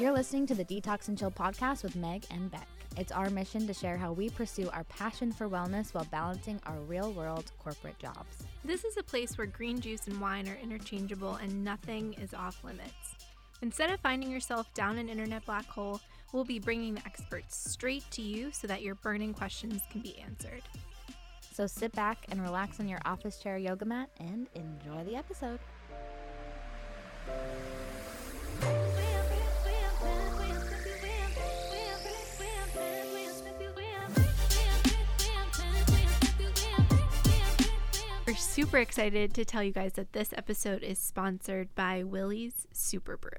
You're listening to the Detox and Chill podcast with Meg and Beck. It's our mission to share how we pursue our passion for wellness while balancing our real world corporate jobs. This is a place where green juice and wine are interchangeable and nothing is off limits. Instead of finding yourself down an internet black hole, we'll be bringing the experts straight to you so that your burning questions can be answered. So sit back and relax on your office chair yoga mat and enjoy the episode. Super excited to tell you guys that this episode is sponsored by Willie's Super Brew.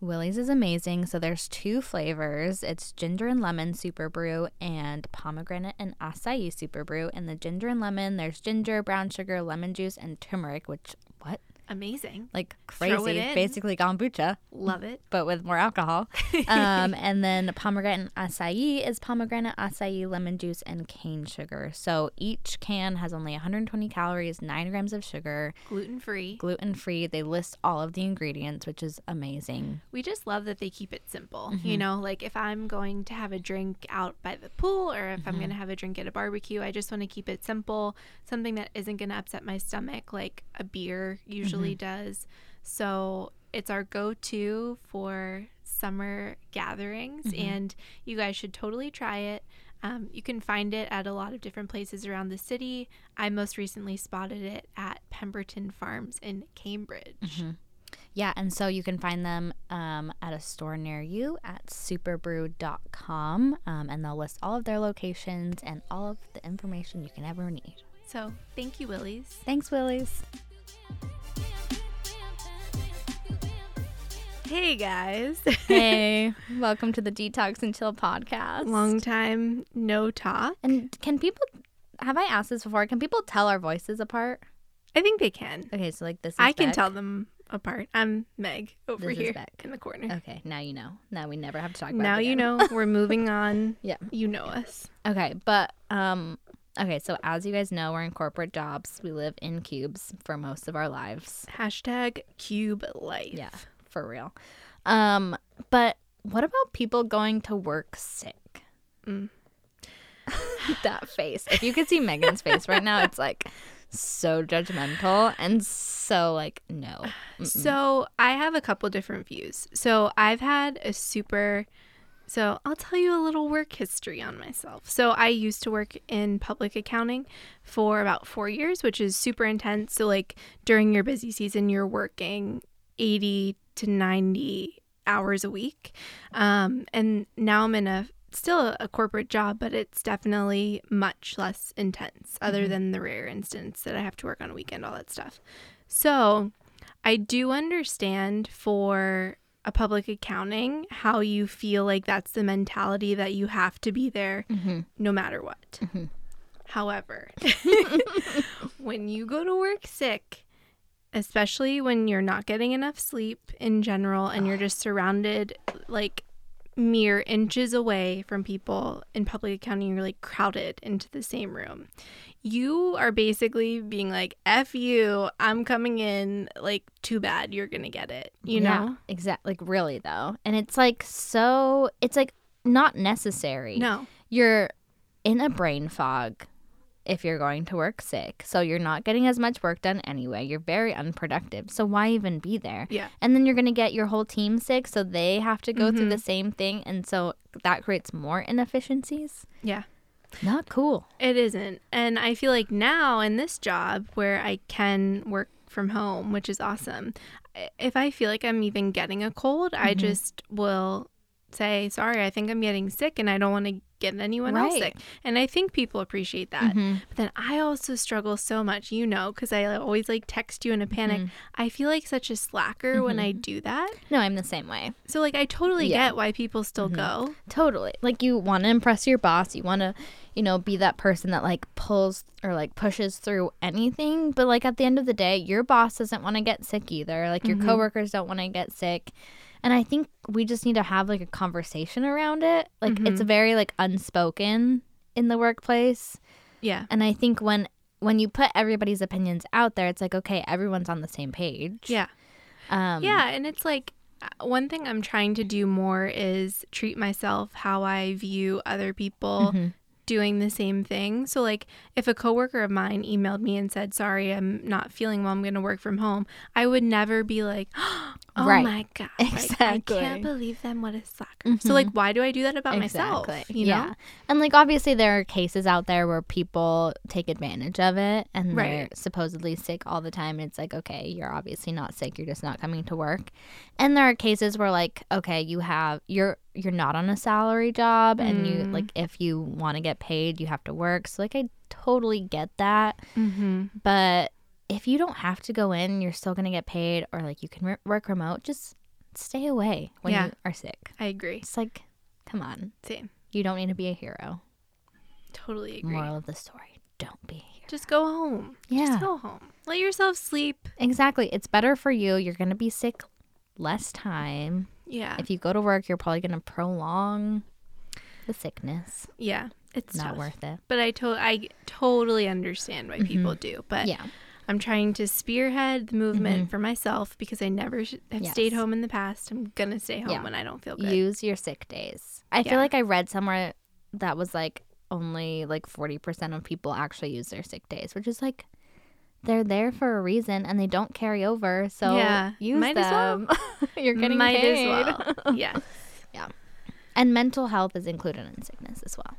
Willie's is amazing. So there's two flavors. It's ginger and lemon super brew and pomegranate and acai super brew. And the ginger and lemon, there's ginger, brown sugar, lemon juice, and turmeric, which what? Amazing. Like crazy. Basically kombucha, Love it. but with more alcohol. um, and then pomegranate acai is pomegranate, acai, lemon juice, and cane sugar. So each can has only 120 calories, 9 grams of sugar, Gluten free. gluten free. They list all of the ingredients, which is amazing. We just love that they keep it simple. Mm-hmm. You know, like if I'm going to have a drink out by the pool or if I'm Mm-hmm. going to have a drink at a barbecue, I just want to keep it simple, something that isn't going to upset my stomach like a beer usually Mm-hmm. does. So it's our go to for summer gatherings, Mm-hmm. and you guys should totally try it. Um, you can find it at a lot of different places around the city. I most recently spotted it at Pemberton Farms in Cambridge. Mm-hmm. Yeah, and so you can find them um, at a store near you at superbrew.com, um, and they'll list all of their locations and all of the information you can ever need. So thank you, Willies. Thanks, Willies. Hey guys. Hey, welcome to the Detox and Chill podcast. Long time no talk. and can people, have I asked this before? Can people tell our voices apart? I think they can. Okay, so like this is I can Beck. tell them apart. I'm Meg over This is here in the corner. Okay, now you know. Now we never have to talk about it. now you know we're moving on. Yeah. You know us. Okay, but um okay, so as you guys know, we're in corporate jobs. We live in cubes for most of our lives. Hashtag cube life. Yeah, for real. Um but what about people going to work sick? Mm. that face. If you could see Megan's face right now, it's like so judgmental and so like no. Mm-mm. So I have a couple different views. So I've had a super so I'll tell you a little work history on myself. So I used to work in public accounting for about 4 years, which is super intense. So like during your busy season you're working 80 to 90 hours a week. Um, and now I'm in a still a corporate job, but it's definitely much less intense, other than the rare instance that I have to work on a weekend, all that stuff. So I do understand for a public accounting how you feel like that's the mentality that you have to be there Mhm. no matter what. Mhm. However, when you go to work sick, especially when you're not getting enough sleep in general and you're just surrounded like mere inches away from people in public accounting, you're like crowded into the same room. You are basically being like, F you, I'm coming in, like, too bad, you're gonna get it, you know? exactly like really though. And it's like so it's like not necessary. No. You're in a brain fog if you're going to work sick. So you're not getting as much work done anyway. You're very unproductive. So why even be there? Yeah. And then you're going to get your whole team sick, so they have to go through Mhm. the same thing and so that creates more inefficiencies. Yeah. Not cool. It isn't. And I feel like now in this job where I can work from home, which is awesome, if I feel like I'm even getting a cold, I Mhm. just will say, sorry, I think I'm getting sick and I don't want to get anyone else sick. And I think people appreciate that. Mhm. But then I also struggle so much, you know, because I always like text you in a panic. Mhm. I feel like such a slacker when I do that. No, I'm the same way. So, like, I totally Yeah. get why people still Mhm. go. Totally. Like you want to impress your boss, you want to, you know, be that person that like pulls or like pushes through anything, but like at the end of the day, your boss doesn't want to get sick either. Like your Mhm. coworkers don't want to get sick. And I think we just need to have like a conversation around it. Like it's Mhm. very like unspoken in the workplace. Yeah. And I think when when you put everybody's opinions out there, it's like okay, everyone's on the same page. Yeah. Um Yeah. And it's like, uh, one thing I'm trying to do more is treat myself how I view other people Mhm. Doing the same thing. So, like, if a coworker of mine emailed me and said, Sorry, I'm not feeling well, I'm going to work from home, I would never be like, Oh Right. my God. like, I can't believe them. What a sucker. So, like, mm-hmm. why do I do that about myself? You know? yeah. And like obviously there are cases out there where people take advantage of it and they're supposedly sick all the time and it's like, okay, you're obviously not sick, you're just not coming to work. And there are cases where like, okay, you have you're you're not on a salary job and you Mm. like if you want to get paid, you have to work. So like I totally get that. Mm-hmm. But if you don't have to go in, you're still going to get paid or like you can re- work remote, just stay away when Yeah. you are sick. I agree. It's like, come on. Same. You don't need to be a hero. Totally agree. Moral of the story don't be a hero. Just go home. Yeah. Just go home. Let yourself sleep. Exactly. It's better for you. You're going to be sick less time. Yeah. If you go to work, you're probably going to prolong the sickness. yeah. It's Not tough. worth it. But I to- I totally understand why people do. But Mm-hmm. Yeah. I'm trying to spearhead the movement for myself because I never sh- have Yes. stayed home in the past. I'm gonna stay home Yeah. when I don't feel good. Use your sick days. I Yeah. feel like I read somewhere that was like only like 40% of people actually use their sick days, which is like they're there for a reason and they don't carry over. So Yeah. use Might as well. them. You're getting Might paid. as well. yeah. Yeah. And mental health is included in sickness as well.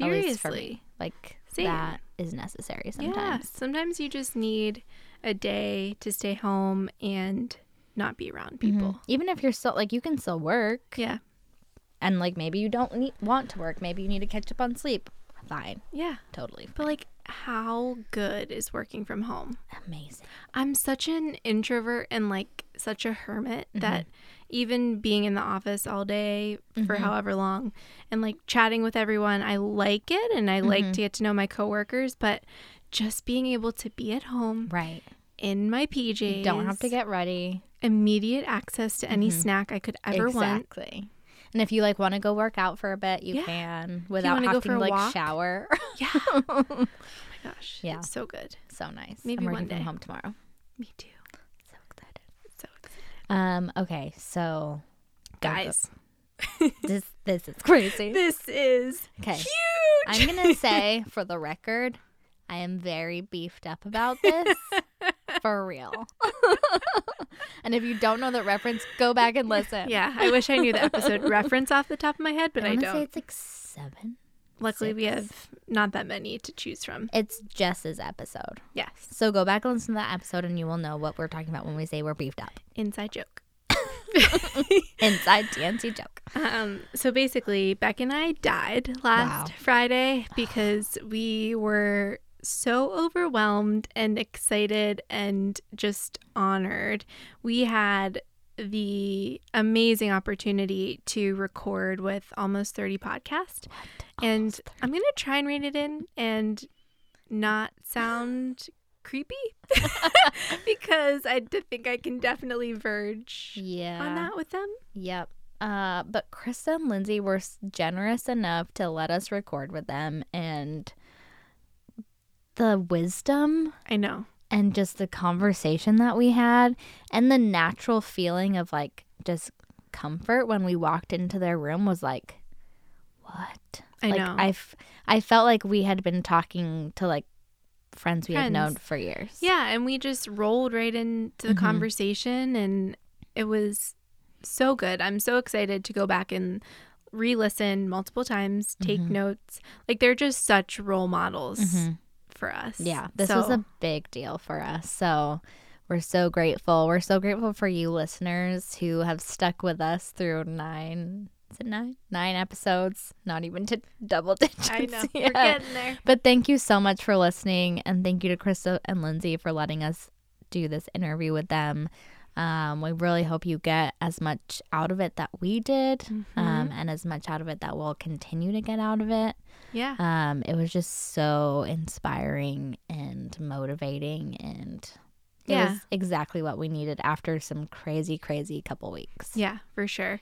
At least for Seriously. Like Same. that is necessary sometimes. Yeah. sometimes. You just need a day to stay home and not be around Mhm. people. Even if you're still like you can still work Yeah. and like maybe you don't need, want to work, maybe you need to catch up on sleep. Fine. Yeah. Totally. But like how good is working from home? Amazing. I'm such an introvert and like such a hermit Mm-hmm. that even being in the office all day for Mhm. however long and like chatting with everyone, I like it and I like Mhm. to get to know my coworkers, but just being able to be at home Right. in my PJs, You don't have to get ready. immediate access to any Mhm. snack I could ever want. exactly. And if you like want to go work out for a bit, you Yeah. can without go having to like walk. shower. Yeah. oh my gosh. Yeah. It's so good. so nice. Maybe I'm one day. from home tomorrow. Me too. So excited. So excited. Um. Okay. So, Guys, this this is crazy. this is Okay. huge. I'm gonna say for the record, I am very beefed up about this. for real. and if you don't know the reference, go back and listen. Yeah, I wish I knew the episode reference off the top of my head, but I I, don't. say it's like seven. Luckily, we have not that many to choose from. It's Jess's episode. Yes. So go back and listen to that episode, and you will know what we're talking about when we say we're beefed up. Inside joke. Inside TNC joke. Um, so basically, Beck and I died last Wow. Friday because we were so overwhelmed and excited and just honored. We had the amazing opportunity to record with almost 30 podcasts. And Almost I'm going to try and rein it in and not sound creepy because i think I can definitely verge Yeah. on that with them. Yep. Uh, but Krista and Lindsey were generous enough to let us record with them, and the wisdom I know. and just the conversation that we had, and the natural feeling of like just comfort when we walked into their room was like, what? I like know. I, f- I felt like we had been talking to like friends we had known for years. Yeah, and we just rolled right into the Mhm. conversation and it was so good. I'm so excited to go back and re-listen multiple times, take Mhm. notes. Like they're just such role models Mhm. For us. Yeah, this was a big deal for us. So we're so grateful. We're so grateful for you listeners who have stuck with us through nine. Is it nine? Nine episodes. Not even to double digits. I know. We're getting there. But thank you so much for listening, and thank you to Krista and Lindsey for letting us do this interview with them. Um, we really hope you get as much out of it that we did, Mm-hmm. um, and as much out of it that we'll continue to get out of it. Yeah. Um, it was just so inspiring and motivating, and it Yeah. was exactly what we needed after some crazy, crazy couple weeks. Yeah, for sure.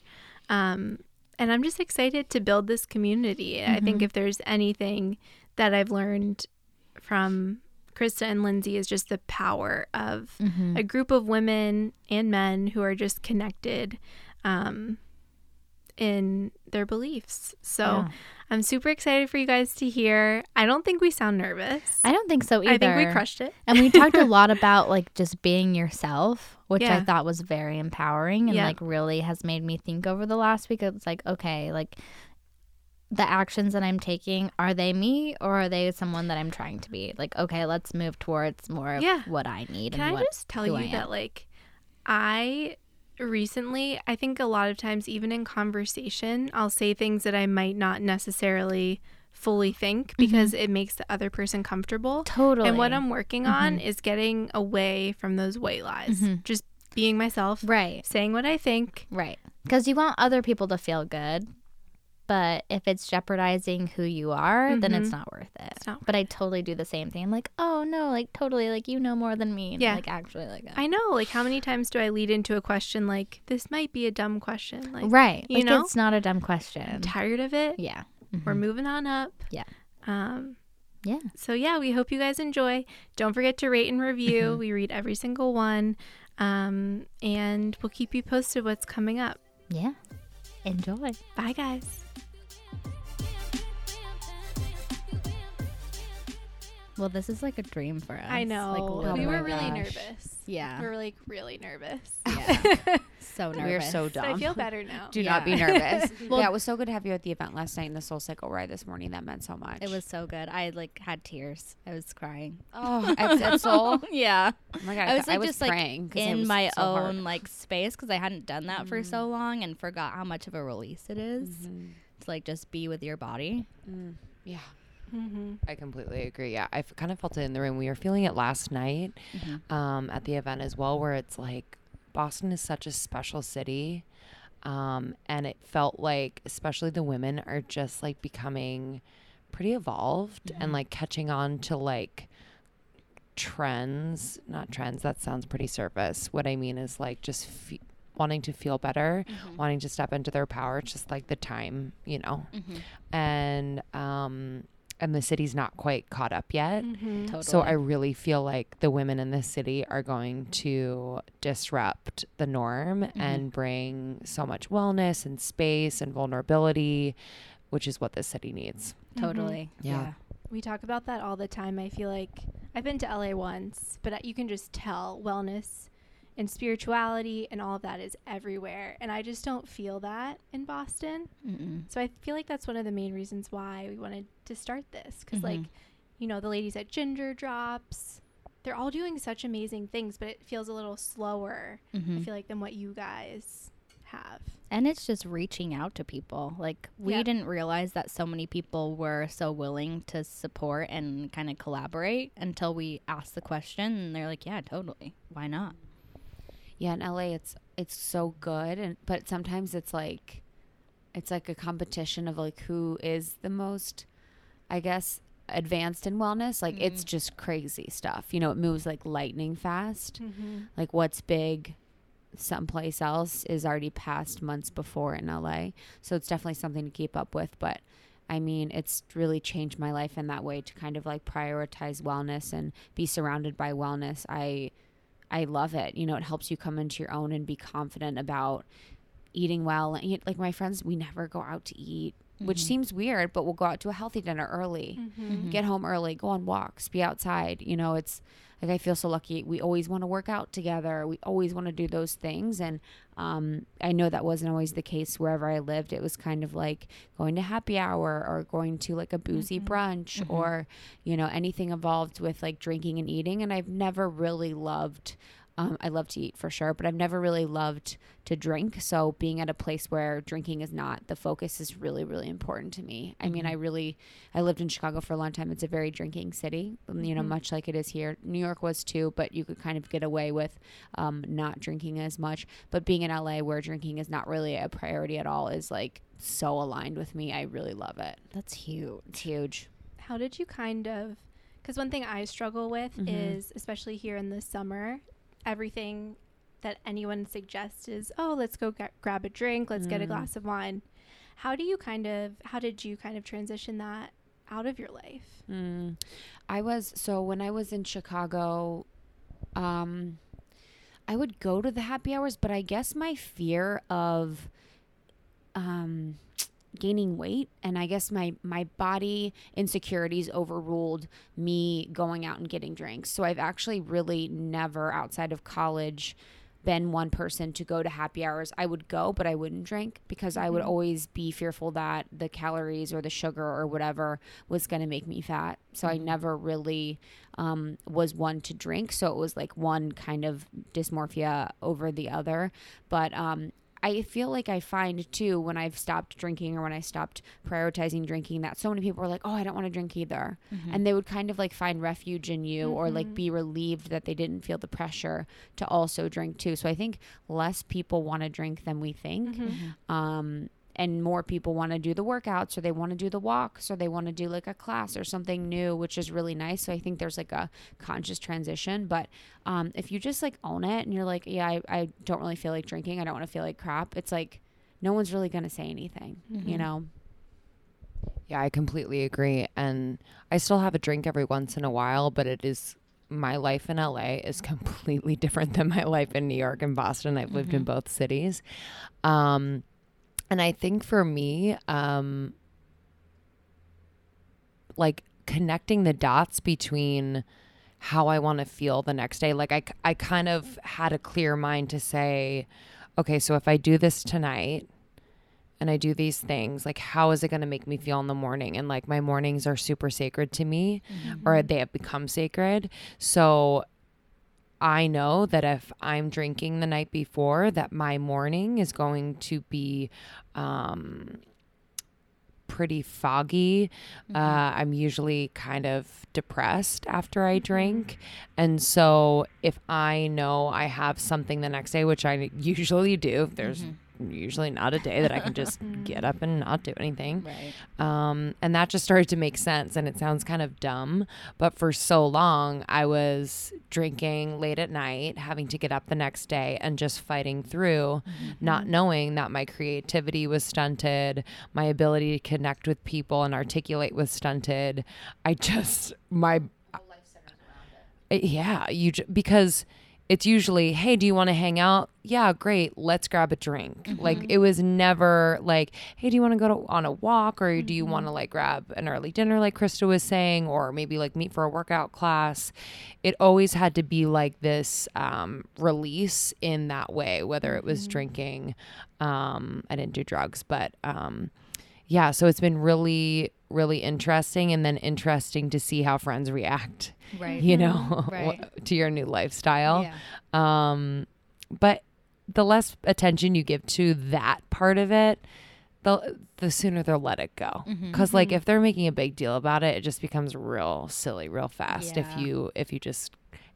Um, and I'm just excited to build this community. I think Mhm. if there's anything that I've learned from Krista and Lindsey is just the power of Mm-hmm. a group of women and men who are just connected um, in their beliefs. So Yeah. I'm super excited for you guys to hear. I don't think we sound nervous. I don't think so either. I think we crushed it. And we talked a lot about like just being yourself, which I thought was very empowering and Yeah. like really has made me think over the last week. It's like, okay, like the actions that I'm taking, are they me or are they someone that I'm trying to be? Like, okay, let's move towards more of Yeah. what I need Can and I what just tell you that like I recently I think a lot of times even in conversation I'll say things that I might not necessarily fully think because it makes the other person comfortable. Mm-hmm. Totally. And what I'm working on Mhm. is getting away from those white lies. Mhm. Just being myself, right, saying what I think. right. Because you want other people to feel good. But if it's jeopardizing who you are, then it's Mhm. not worth it. It's not But I totally do the same thing. I'm like, oh no, like totally, like you know more than me. And Yeah. Like actually, like I know, like how many times do I lead into a question like this might be a dumb question? Like right. you like, know? it's not a dumb I'm question. tired of it. Yeah. We're Mhm. moving on up. Yeah. Um Yeah. So yeah, we hope you guys enjoy. Don't forget to rate and review. Mm-hmm. we read every single one. Um and we'll keep you posted what's coming up. Yeah. Enjoy. Bye guys. Well, this is like a dream for us. I know. Like, we were really gosh. nervous. Yeah. We were like really nervous. Yeah. so nervous. We are so So I feel better now. Do not be nervous. Well- yeah, it was so good to have you at the event last night and the Soul Cycle ride this morning. That meant so much. It was so good. I like had tears. I was crying. oh at, at Soul. yeah. Oh my god, I was like was just like praying 'cause in was my so hard. own like space because I hadn't done that for so long and forgot how much of a release it is Mhm. to like just be with your body. Mm, yeah, Mm-hmm. I completely agree. Yeah, I kind of felt it in the room. We were feeling it last night um, at the event as well, where it's like Boston is such a special city. Um, and it felt like, especially the women are just like becoming pretty evolved and like catching on to like trends. Not trends, that sounds pretty surface. What I mean is like just fe- wanting to feel better, wanting to step into their power. It's just like the time, you know. And, um, and the city's not quite caught up yet. Mm-hmm. Totally. So I really feel like the women in this city are going to disrupt the norm mm-hmm. and bring so much wellness and space and vulnerability, which is what this city needs. Mm-hmm. totally. Yeah. We talk about that all the time. I feel like I've been to LA once, but uh, you can just tell wellness and spirituality and all of that is everywhere. And I just don't feel that in Boston. Mm-mm. So I feel like that's one of the main reasons why we wanted to start this. because like, Mhm. you know, the ladies at Ginger Drops, they're all doing such amazing things, but it feels a little slower, I Mhm. feel like, than what you guys have. And it's just reaching out to people. Like we Yeah. didn't realize that so many people were so willing to support and kind of collaborate until we asked the question and they're like, "Yeah, totally. Why not?" Yeah. In LA, it's it's so good, and but sometimes it's like, it's like a competition of like who is the most, I guess, advanced in wellness. Like it's just crazy stuff. You know, it moves like lightning fast. Mm-hmm. like what's big someplace else is already past months before in LA. So it's definitely something to keep up with. But I mean, it's really changed my life in that way to kind of like prioritize wellness and be surrounded by wellness. I I love it. You know, it helps you come into your own and be confident about eating well. And like my friends, we never go out to eat, which seems weird, but we'll go out to a healthy dinner early Mm-hmm. get home early, go on walks, be outside. You know, it's like I feel so lucky. We always want to work out together. We always want to do those things. And um, I know that wasn't always the case wherever I lived. It was kind of like going to happy hour or going to like a boozy brunch or, you know, anything involved with like drinking and eating. And I've never really loved. Um, I love to eat for sure, but I've never really loved to drink. So being at a place where drinking is not the focus is really, really important to me. I mean, I really, I lived in Chicago for a long time. It's a very drinking city, um, you know, much like it is here. New York was too, but you could kind of get away with um, not drinking as much. But being in LA where drinking is not really a priority at all is like so aligned with me. I really love it. That's huge. It's huge. How did you kind of? Because one thing I struggle with Mhm. is, especially here in the summer, everything that anyone suggests is, oh, let's go ga- grab a drink, let's get a Mm. glass of wine. How do you kind of? How did you kind of transition that out of your life? Mm. I was so when I was in Chicago, um, I would go to the happy hours, but I guess my fear of um gaining weight and I guess my my body insecurities overruled me going out and getting drinks. So I've actually really never outside of college been one person to go to happy hours. I would go, but I wouldn't drink because I would always be fearful that the calories or the sugar or whatever was going to make me fat. So I never really um, was one to drink. So it was like one kind of dysmorphia over the other. But um, I feel like I find too when I've stopped drinking or when I stopped prioritizing drinking that so many people are like, "Oh, I don't want to drink either," mm-hmm. and they would kind of like find refuge in you or like mm-hmm. be relieved that they didn't feel the pressure to also drink too. So I think less people want to drink than we think. Mm-hmm. Um, and more people want to do the workouts or they want to do the walks or they want to do like a class or something new which is really nice so i think there's like a conscious transition but um, if you just like own it and you're like yeah I, I don't really feel like drinking i don't want to feel like crap it's like no one's really going to say anything you know Yeah, I completely agree. And I still have a drink every once in a while, but it is my life in LA is completely different than my life in New York and Boston. I've lived in both cities. Um, and I think for me, um, like connecting the dots between how I want to feel the next day. Like I, I kind of had a clear mind to say, okay, so if I do this tonight, and I do these things, like how is it going to make me feel in the morning? And like my mornings are super sacred to me, or they have become sacred. So I know that if I'm drinking the night before, that my morning is going to be um, pretty foggy. Uh, I'm usually kind of depressed after I drink. And so if I know I have something the next day, which I usually do, there's usually not a day that I can just get up and not do anything. Right. Um, and that just started to make sense. And it sounds kind of dumb, but for so long, I was drinking late at night, having to get up the next day and just fighting through, not knowing that my creativity was stunted, my ability to connect with people and articulate was stunted. I just, my, Uh, yeah, you, j- because it's usually, hey, do you want to hang out? Yeah, great. Let's grab a drink. Like it was never like, hey, do you want to go to, on a walk or do you want to like grab an early dinner, like Krista was saying, or maybe like meet for a workout class? It always had to be like this um, release in that way, whether it was drinking. Um, I didn't do drugs, but um, yeah, so it's been really, really interesting, and then interesting to see how friends react Right. you know, Right. to your new lifestyle. Yeah. Um, but the less attention you give to that part of it, the the sooner they'll let it go. Mm-hmm. Because like if they're making a big deal about it, it just becomes real silly, real fast. If you if you just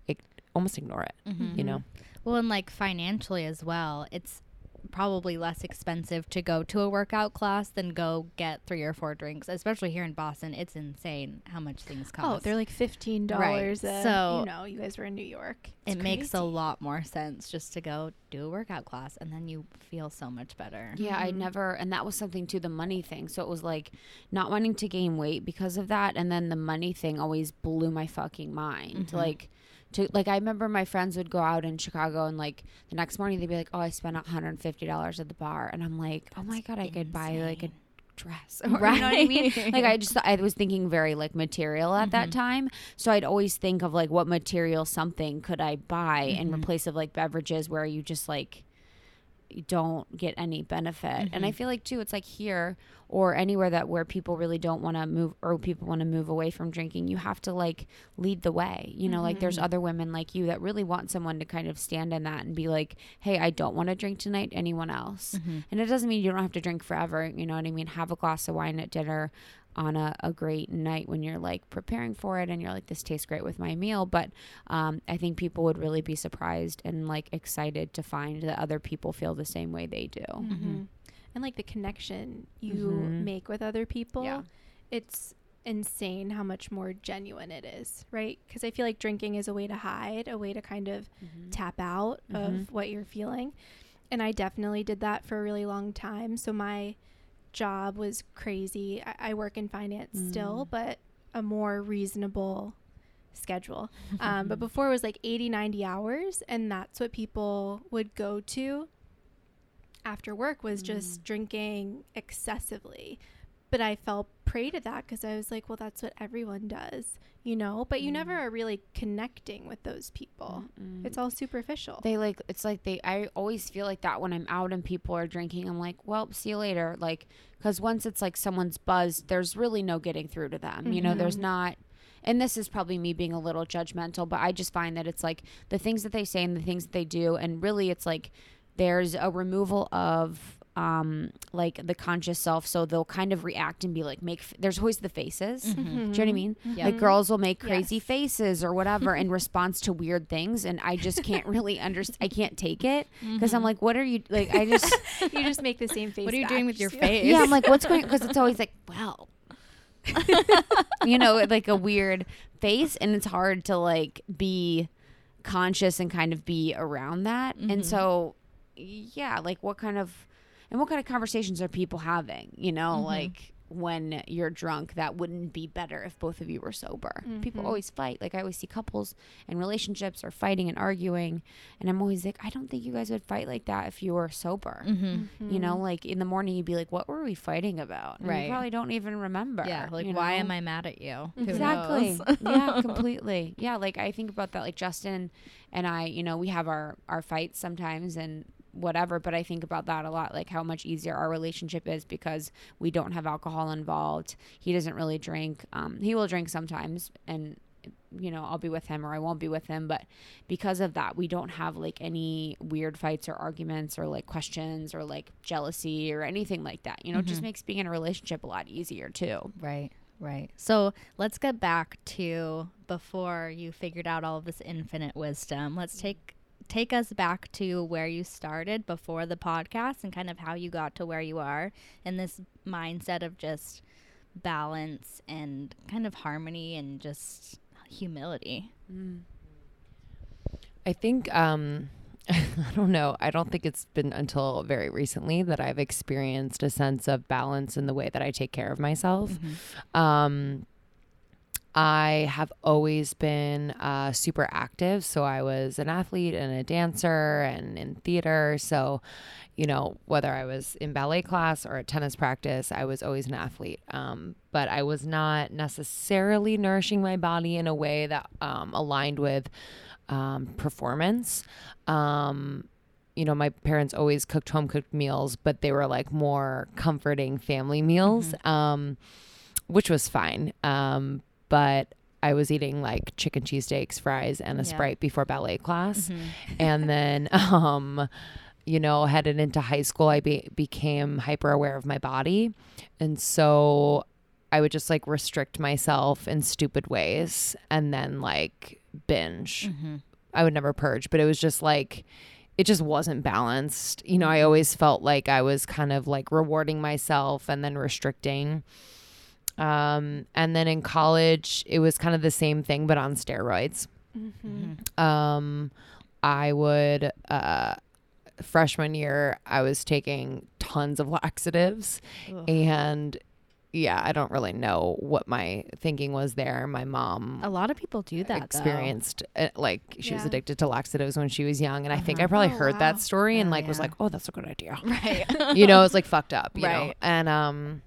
ig- almost ignore it, Mm-hmm. you know. Well, and like financially as well, it's probably less expensive to go to a workout class than go get three or four drinks. Especially here in Boston, it's insane how much things oh, cost. Oh, they're like fifteen dollars. a So- you know, you guys were in New York. it It's makes a lot more sense just to go do a workout class, and then you feel so much better. Yeah, I mm-hmm. never, and that was something too, the money thing. So it was like not wanting to gain weight because of that. And then the money thing always blew my fucking mind. Mm-hmm. Like, to, like, I remember my friends would go out in Chicago and like the next morning they'd be like, oh, I spent $150 at the bar. And I'm like, oh my God, I could buy like a dress. Or, You know what I mean? like, I just, I was thinking very like material at that mm-hmm. time. So I'd always think of like what material something could I buy in mm-hmm. replace of like beverages where you just like, don't get any benefit. And I mm-hmm. feel like too, it's like here or anywhere that where people really don't want to move or people want to move away from drinking, you have to like lead the way. You know, like there's mm-hmm. other women like you that really want someone to kind of stand in that and be like, hey, I don't want to drink tonight. Anyone else? Mm-hmm. And it doesn't mean you don't have to drink forever. You know what I mean? Have a glass of wine at dinner on a, a great night when you're like preparing for it and you're like this tastes great with my meal but um, i think people would really be surprised and like excited to find that other people feel the same way they do Mhm. And like the connection you Mhm. make with other people, Yeah. it's insane how much more genuine it is, right? Because I feel like drinking is a way to hide, a way to kind of tap out of what you're feeling. And I definitely did that for a really long time. So my job was crazy. I, I work in finance still, but a more reasonable schedule. Um, but before it was like 80, 90 hours. And that's what people would go to after work was just drinking excessively. But I fell prey to that because I was like, well, that's what everyone does, you know? But you never mm. are really connecting with those people. It's all superficial. they like it's like they i always feel like that when i'm out and people are drinking i'm like well see you later like because once it's like someone's buzzed there's really no getting through to them you know there's mm-hmm. not and this is probably me being a little judgmental but i just find that it's like the things that they say and the things that they do and really it's like there's a removal of um like the conscious self so they'll kind of react and be like make f- there's always the faces mm-hmm. do you know what i mm-hmm. mean Yeah. like girls will make crazy Yes. faces or whatever in response to weird things and i just can't really understand i can't take it because i'm mm-hmm. like what are you like i just you just make the same face. What are you back, doing with your face? yeah i'm like what's going because it's always like well you know like a weird face and it's hard to like be conscious and kind of be around that and so yeah like what kind of and what kind of conversations are people having you know mm-hmm. like when you're drunk that wouldn't be better if both of you were sober? People mm-hmm. always fight. Like i always see couples and relationships are fighting and arguing and i'm always like i don't think you guys would fight like that if you were sober. Mm-hmm. mm-hmm. you know like in the morning you'd be like what were we fighting about? And Right. you probably don't even remember Yeah, like you why am I mad at you? Exactly. yeah completely. Yeah like i think about that like justin and i you know we have our our fights sometimes and whatever but i think about that a lot like how much easier our relationship is because we don't have alcohol involved he doesn't really drink um, he will drink sometimes and you know i'll be with him or i won't be with him but because of that we don't have like any weird fights or arguments or like questions or like jealousy or anything like that you know it just makes being in a relationship a lot easier too Right, right. So let's get back to before you figured out all of this infinite wisdom. Let's take take us back to where you started before the podcast and kind of how you got to where you are in this mindset of just balance and kind of harmony and just humility. I think um I don't know. I don't think it's been until very recently that I've experienced a sense of balance in the way that I take care of myself. Um I have always been uh, super active. So I was an athlete and a dancer and in theater. So, you know, whether I was in ballet class or at tennis practice, I was always an athlete. Um, but I was not necessarily nourishing my body in a way that um, aligned with um, performance. Um, you know, my parents always cooked home cooked meals, but they were like more comforting family meals, um, which was fine. Um, but I was eating like chicken cheesesteaks, fries, and a Yeah. Sprite before ballet class. Mm-hmm. And then, um, you know, headed into high school, I be- became hyper aware of my body. And so I would just like restrict myself in stupid ways and then like binge. Mm-hmm. I would never purge, but it was just like, it just wasn't balanced. You know, I mm-hmm. always felt like I was kind of like rewarding myself and then restricting. Um, and then in college, it was kind of the same thing, but on steroids. Um, I would, uh, freshman year, I was taking tons of laxatives and yeah, I don't really know what my thinking was there. My mom A lot of people do that. experienced uh, like she was addicted to laxatives when she was young and i think i probably Oh, heard wow. that story and Oh, like was like oh that's a good idea Right. you know it's like fucked up you know Right. and um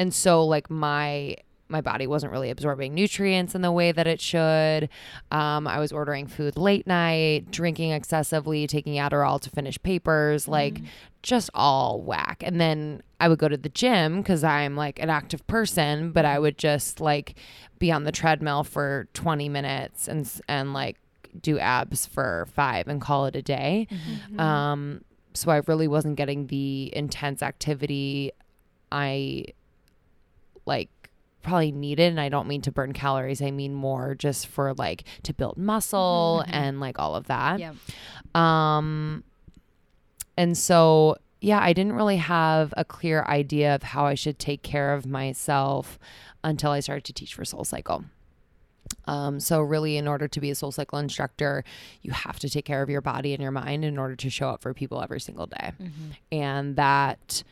and so like my my body wasn't really absorbing nutrients in the way that it should. Um i was ordering food late night drinking excessively taking adderall to finish papers like just all whack. And then i would go to the gym because i'm like an active person but i would just like be on the treadmill for 20 minutes and and like do abs for five and call it a day. Um so i really wasn't getting the intense activity i like probably needed and i don't mean to burn calories i mean more just for like to build muscle and like all of that Yeah. um, and so, yeah, I didn't really have a clear idea of how I should take care of myself until I started to teach for Soul Cycle. Um, so really, in order to be a Soul Cycle instructor, you have to take care of your body and your mind in order to show up for people every single day, and that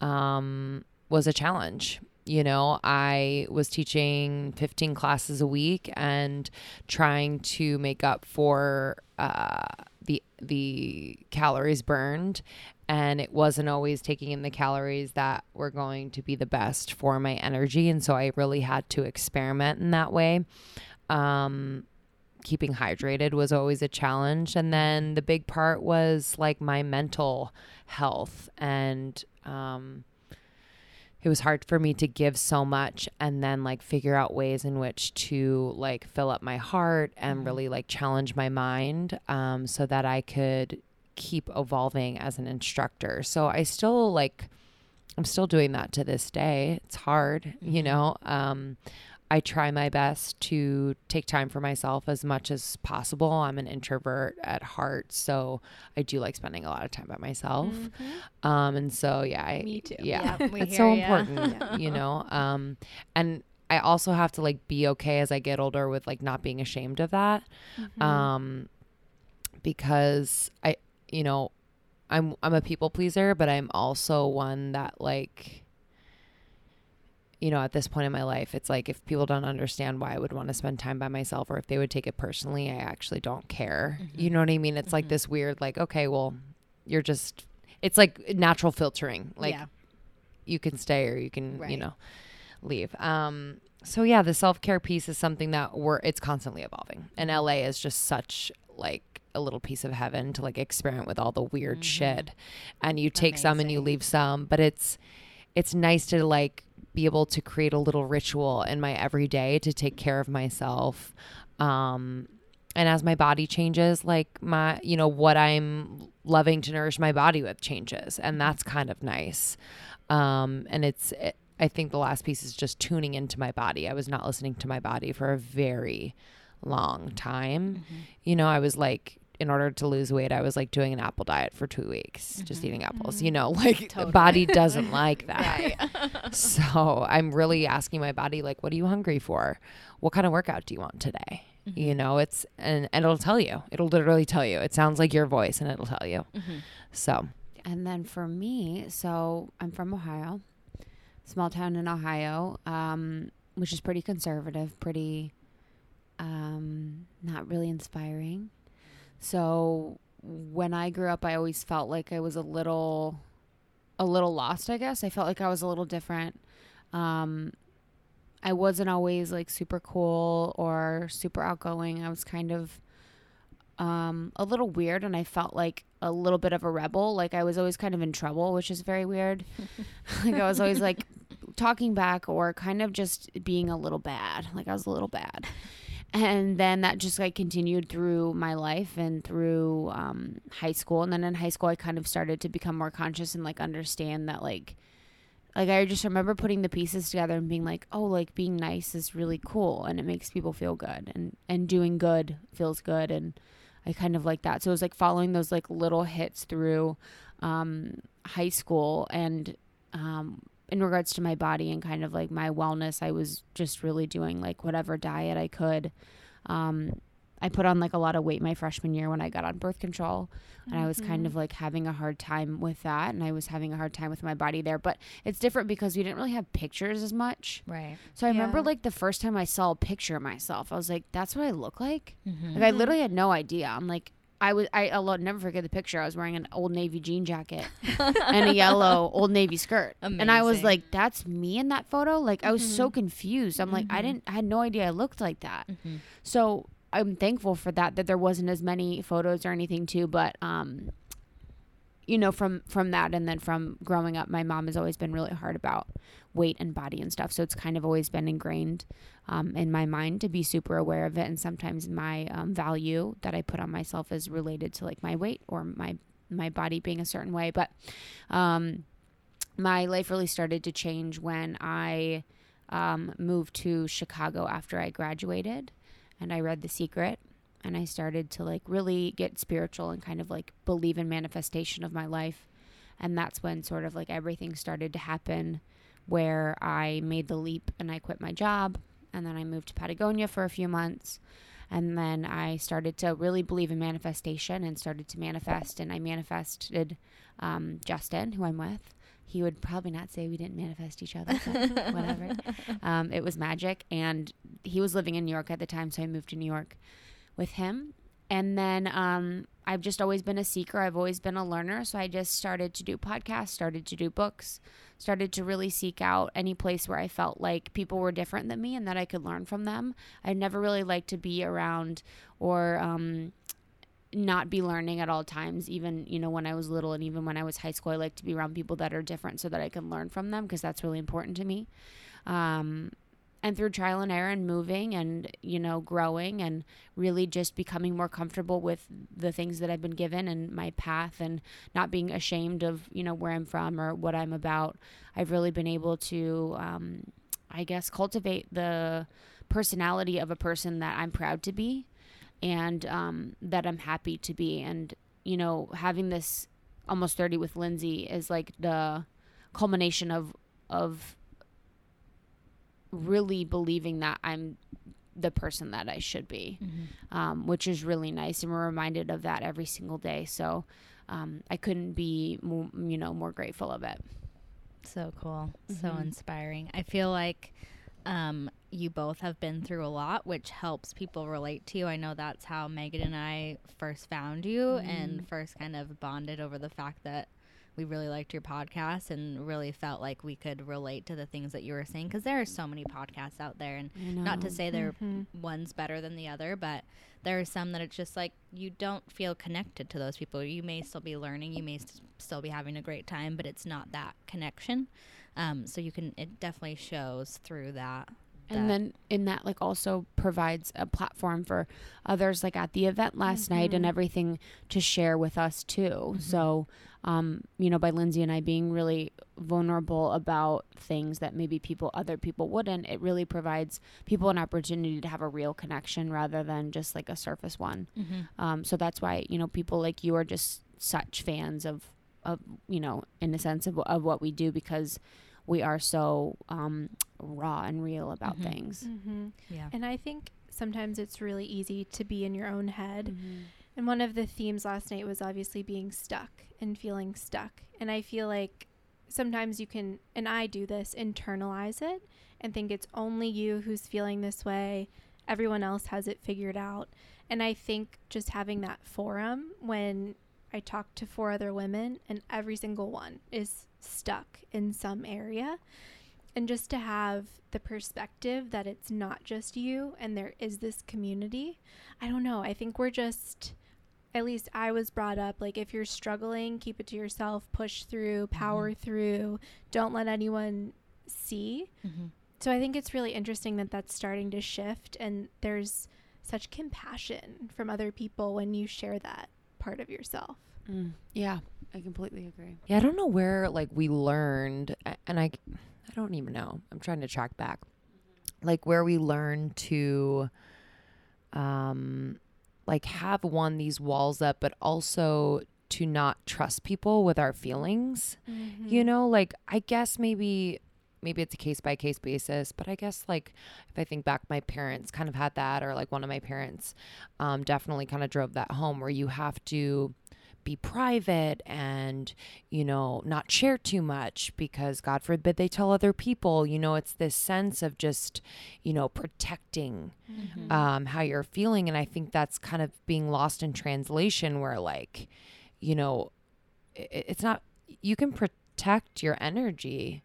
um, was a challenge. You know, I was teaching 15 classes a week and trying to make up for uh, the the calories burned, and it wasn't always taking in the calories that were going to be the best for my energy, and so I really had to experiment in that way. Um, keeping hydrated was always a challenge, and then the big part was like my mental health. And um it was hard for me to give so much and then like figure out ways in which to like fill up my heart and really like challenge my mind um, so that I could keep evolving as an instructor. So I still like I'm still doing that to this day. It's hard, you know. Um, I try my best to take time for myself as much as possible. I'm an introvert at heart, so I do like spending a lot of time by myself. Um, and so yeah, I, Me too. Yeah, Yeah, it's so ya. important, you know. Um, and I also have to like be okay as I get older with like not being ashamed of that. Um, because I, you know, I'm I'm a people pleaser, but I'm also one that like you know, at this point in my life, it's like if people don't understand why I would want to spend time by myself or if they would take it personally, I actually don't care. Mm-hmm. You know what I mean? It's like mm-hmm. this weird like, okay, well, you're just it's like natural filtering. Like yeah. you can stay or you can, you know, leave. Um so yeah, the self-care piece is something that we're it's constantly evolving. And mm-hmm. LA is just such like a little piece of heaven to like experiment with all the weird shit. And you take some and you leave some, but it's it's nice to like be able to create a little ritual in my everyday to take care of myself. Um and as my body changes, like my, you know, what I'm loving to nourish my body with changes. And that's kind of nice. Um, and it's, it, I think the last piece is just tuning into my body. I was not listening to my body for a very long time. You know, I was like, in order to lose weight, I was like doing an apple diet for two weeks, just eating apples. You know, like the body doesn't like that. so I'm really asking my body, like, what are you hungry for? What kind of workout do you want today? You know, it's and, and it'll tell you. It'll literally tell you. It sounds like your voice, and it'll tell you. So And then for me, so I'm from Ohio, small town in Ohio, um, which is pretty conservative, pretty um, not really inspiring. So when I grew up, I always felt like I was a little, a little lost. I guess I felt like I was a little different. Um, I wasn't always like super cool or super outgoing. I was kind of um, a little weird, and I felt like a little bit of a rebel. Like I was always kind of in trouble, which is very weird. like I was always like talking back or kind of just being a little bad. Like I was a little bad. And then that just like continued through my life and through um, high school. And then in high school, I kind of started to become more conscious and like understand that like like I just remember putting the pieces together and being like, oh, like being nice is really cool and it makes people feel good and and doing good feels good and I kind of like that. So it was like following those like little hits through um, high school and um, in regards to my body and kind of like my wellness, I was just really doing like whatever diet I could. Um, I put on like a lot of weight my freshman year when I got on birth control, and I was kind of like having a hard time with that, and I was having a hard time with my body there. But it's different because we didn't really have pictures as much. Right. So I remember like the first time I saw a picture of myself, I was like, "That's what I look like." Mm-hmm. Like I literally had no idea. I'm like, I was I, I'll never forget the picture. I was wearing an old navy jean jacket and a yellow old navy skirt, and I was like, "That's me in that photo." Like I was Mm-hmm. so confused. I'm like, I didn't, I had no idea I looked like that. Mm-hmm. So I'm thankful for that. That there wasn't as many photos or anything too, but um, you know, from from that and then from growing up, my mom has always been really hard about weight and body and stuff. So it's kind of always been ingrained um, in my mind to be super aware of it. And sometimes my um, value that I put on myself is related to like my weight or my my body being a certain way. But um, my life really started to change when I um, moved to Chicago after I graduated, and I read The Secret. And I started to like really get spiritual and kind of like believe in manifestation of my life. And that's when sort of like everything started to happen where I made the leap and I quit my job. And then I moved to Patagonia for a few months. And then I started to really believe in manifestation and started to manifest. And I manifested um, Justin, who I'm with. He would probably not say we didn't manifest each other, but whatever. Um, it was magic. And he was living in New York at the time, so I moved to New York with him. And then um, I've just always been a seeker. I've always been a learner. So I just started to do podcasts, started to do books, started to really seek out any place where I felt like people were different than me and that I could learn from them. I never really liked to be around or um, not be learning at all times, even, you know, when I was little and even when I was high school. I like to be around people that are different so that I can learn from them because that's really important to me. Um, and through trial and error and moving and you know growing and really just becoming more comfortable with the things that I've been given and my path and not being ashamed of you know where I'm from or what I'm about. I've really been able to um, I guess cultivate the personality of a person that I'm proud to be and um, that I'm happy to be. And you know having this almost 30 with Lindsey is like the culmination of of really believing that I'm the person that I should be, Mm-hmm. um, which is really nice. And we're reminded of that every single day. So um, I couldn't be, more, you know, more grateful of it. So cool. So Mhm. inspiring. I feel like um, you both have been through a lot, which helps people relate to you. I know that's how Megan and I first found you and first kind of bonded over the fact that we really liked your podcast and really felt like we could relate to the things that you were saying because there are so many podcasts out there and not to say they're Mhm. one's better than the other, but there are some that it's just like you don't feel connected to those people. You may still be learning, you may s- still be having a great time, but it's not that connection. Um, so you can it definitely shows through that. and then in that like also provides a platform for others like at the event last night and Mhm. everything to share with us too so um you know by lindsey and i being really vulnerable about things that maybe people other people wouldn't it really provides people an opportunity to have a real connection rather than just like a surface one um so that's why you know people like you are just such fans of of you know in a sense of, of what we do because we are so um raw and real about Mhm. things Mhm. yeah. And I think sometimes it's really easy to be in your own head. Mm-hmm. And one of the themes last night was obviously being stuck and feeling stuck. And I feel like sometimes you can, and I do this, internalize it and think it's only you who's feeling this way. Everyone else has it figured out. And I think just having that forum when I talk to four other women and every single one is stuck in some area. And just to have the perspective that it's not just you and there is this community. I don't know. I think we're just at least I was brought up like if you're struggling, keep it to yourself, push through, power through, don't let anyone see. Mhm. So I think it's really interesting that that's starting to shift and there's such compassion from other people when you share that part of yourself. Mm. yeah i completely agree Yeah, I don't know where like we learned, and I, I don't even know. I'm trying to track back, like where we learned to, um, like have one these walls up, but also to not trust people with our feelings. You know, like I guess maybe maybe it's a case by case basis, but I guess like if I think back, my parents kind of had that, or like one of my parents um, definitely kind of drove that home where you have to be private and you know not share too much because god forbid they tell other people you know it's this sense of just you know protecting Mm-hmm. um, how you're feeling. And I think that's kind of being lost in translation where, like, you know, i it's not, you can protect your energy,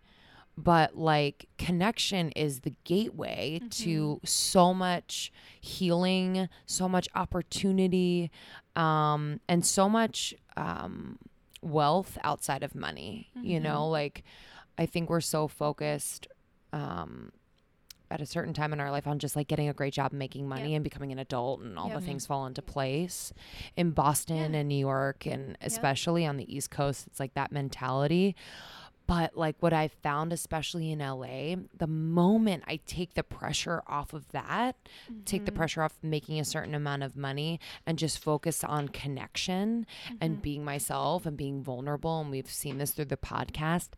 but like connection is the gateway to so much healing, so much opportunity, um, and so much um, wealth outside of money. You know, like, I think we're so focused. Um, at a certain time in our life on just like getting a great job and making money Yep. and becoming an adult and all Yep. the things fall into place in Boston Yeah. and New York and especially on the East Coast it's like that mentality but like what I've found especially in LA the moment I take the pressure off of that take the pressure off making a certain amount of money and just focus on connection and being myself and being vulnerable and we've seen this through the podcast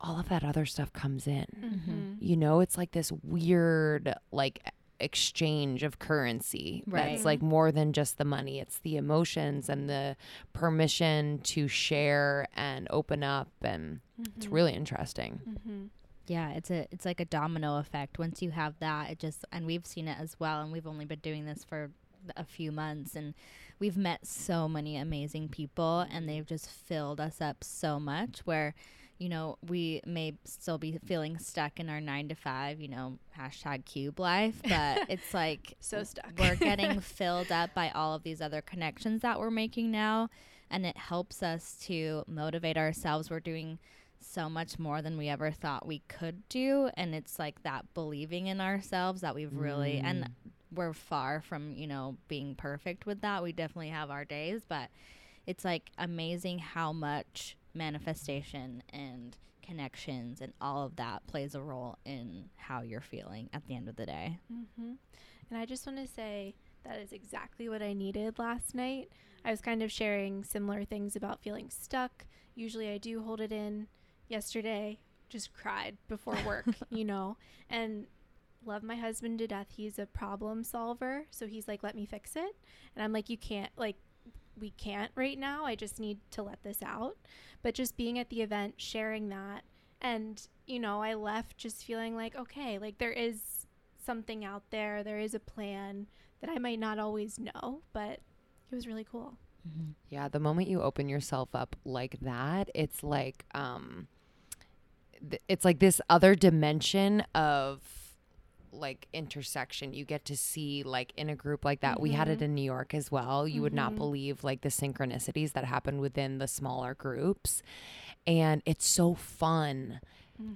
all of that other stuff comes in. Mm-hmm. you know it's like this weird like exchange of currency Right. that's like more than just the money it's the emotions and the permission to share and open up and it's really interesting Mm-hmm. Yeah, it's a it's like a domino effect. Once you have that, it just and we've seen it as well. And we've only been doing this for a few months, and we've met so many amazing people, and they've just filled us up so much. Where, you know, we may still be feeling stuck in our nine to five, you know, hashtag cube life, but it's like So stuck. we're getting filled up by all of these other connections that we're making now and it helps us to motivate ourselves. We're doing so much more than we ever thought we could do and it's like that believing in ourselves that we've really and mm. we're far from you know being perfect with that. We definitely have our days but it's like amazing how much manifestation and connections and all of that plays a role in how you're feeling at the end of the day Mm-hmm. And I just want to say that is exactly what I needed last night. I was kind of sharing similar things about feeling stuck. Usually I do hold it in. Yesterday, just cried before work, you know, and love my husband to death. He's a problem solver. So he's like, let me fix it. And I'm like, you can't, like, we can't right now. I just need to let this out. But just being at the event, sharing that, and, you know, I left just feeling like, okay, like there is something out there. There is a plan that I might not always know, but it was really cool. Yeah, the moment you open yourself up like that, it's like um th- it's like this other dimension of like intersection you get to see like in a group like that. We had it mm-hmm. in New York as well. You would not mm-hmm. believe like the synchronicities that happen within the smaller groups. And it's so fun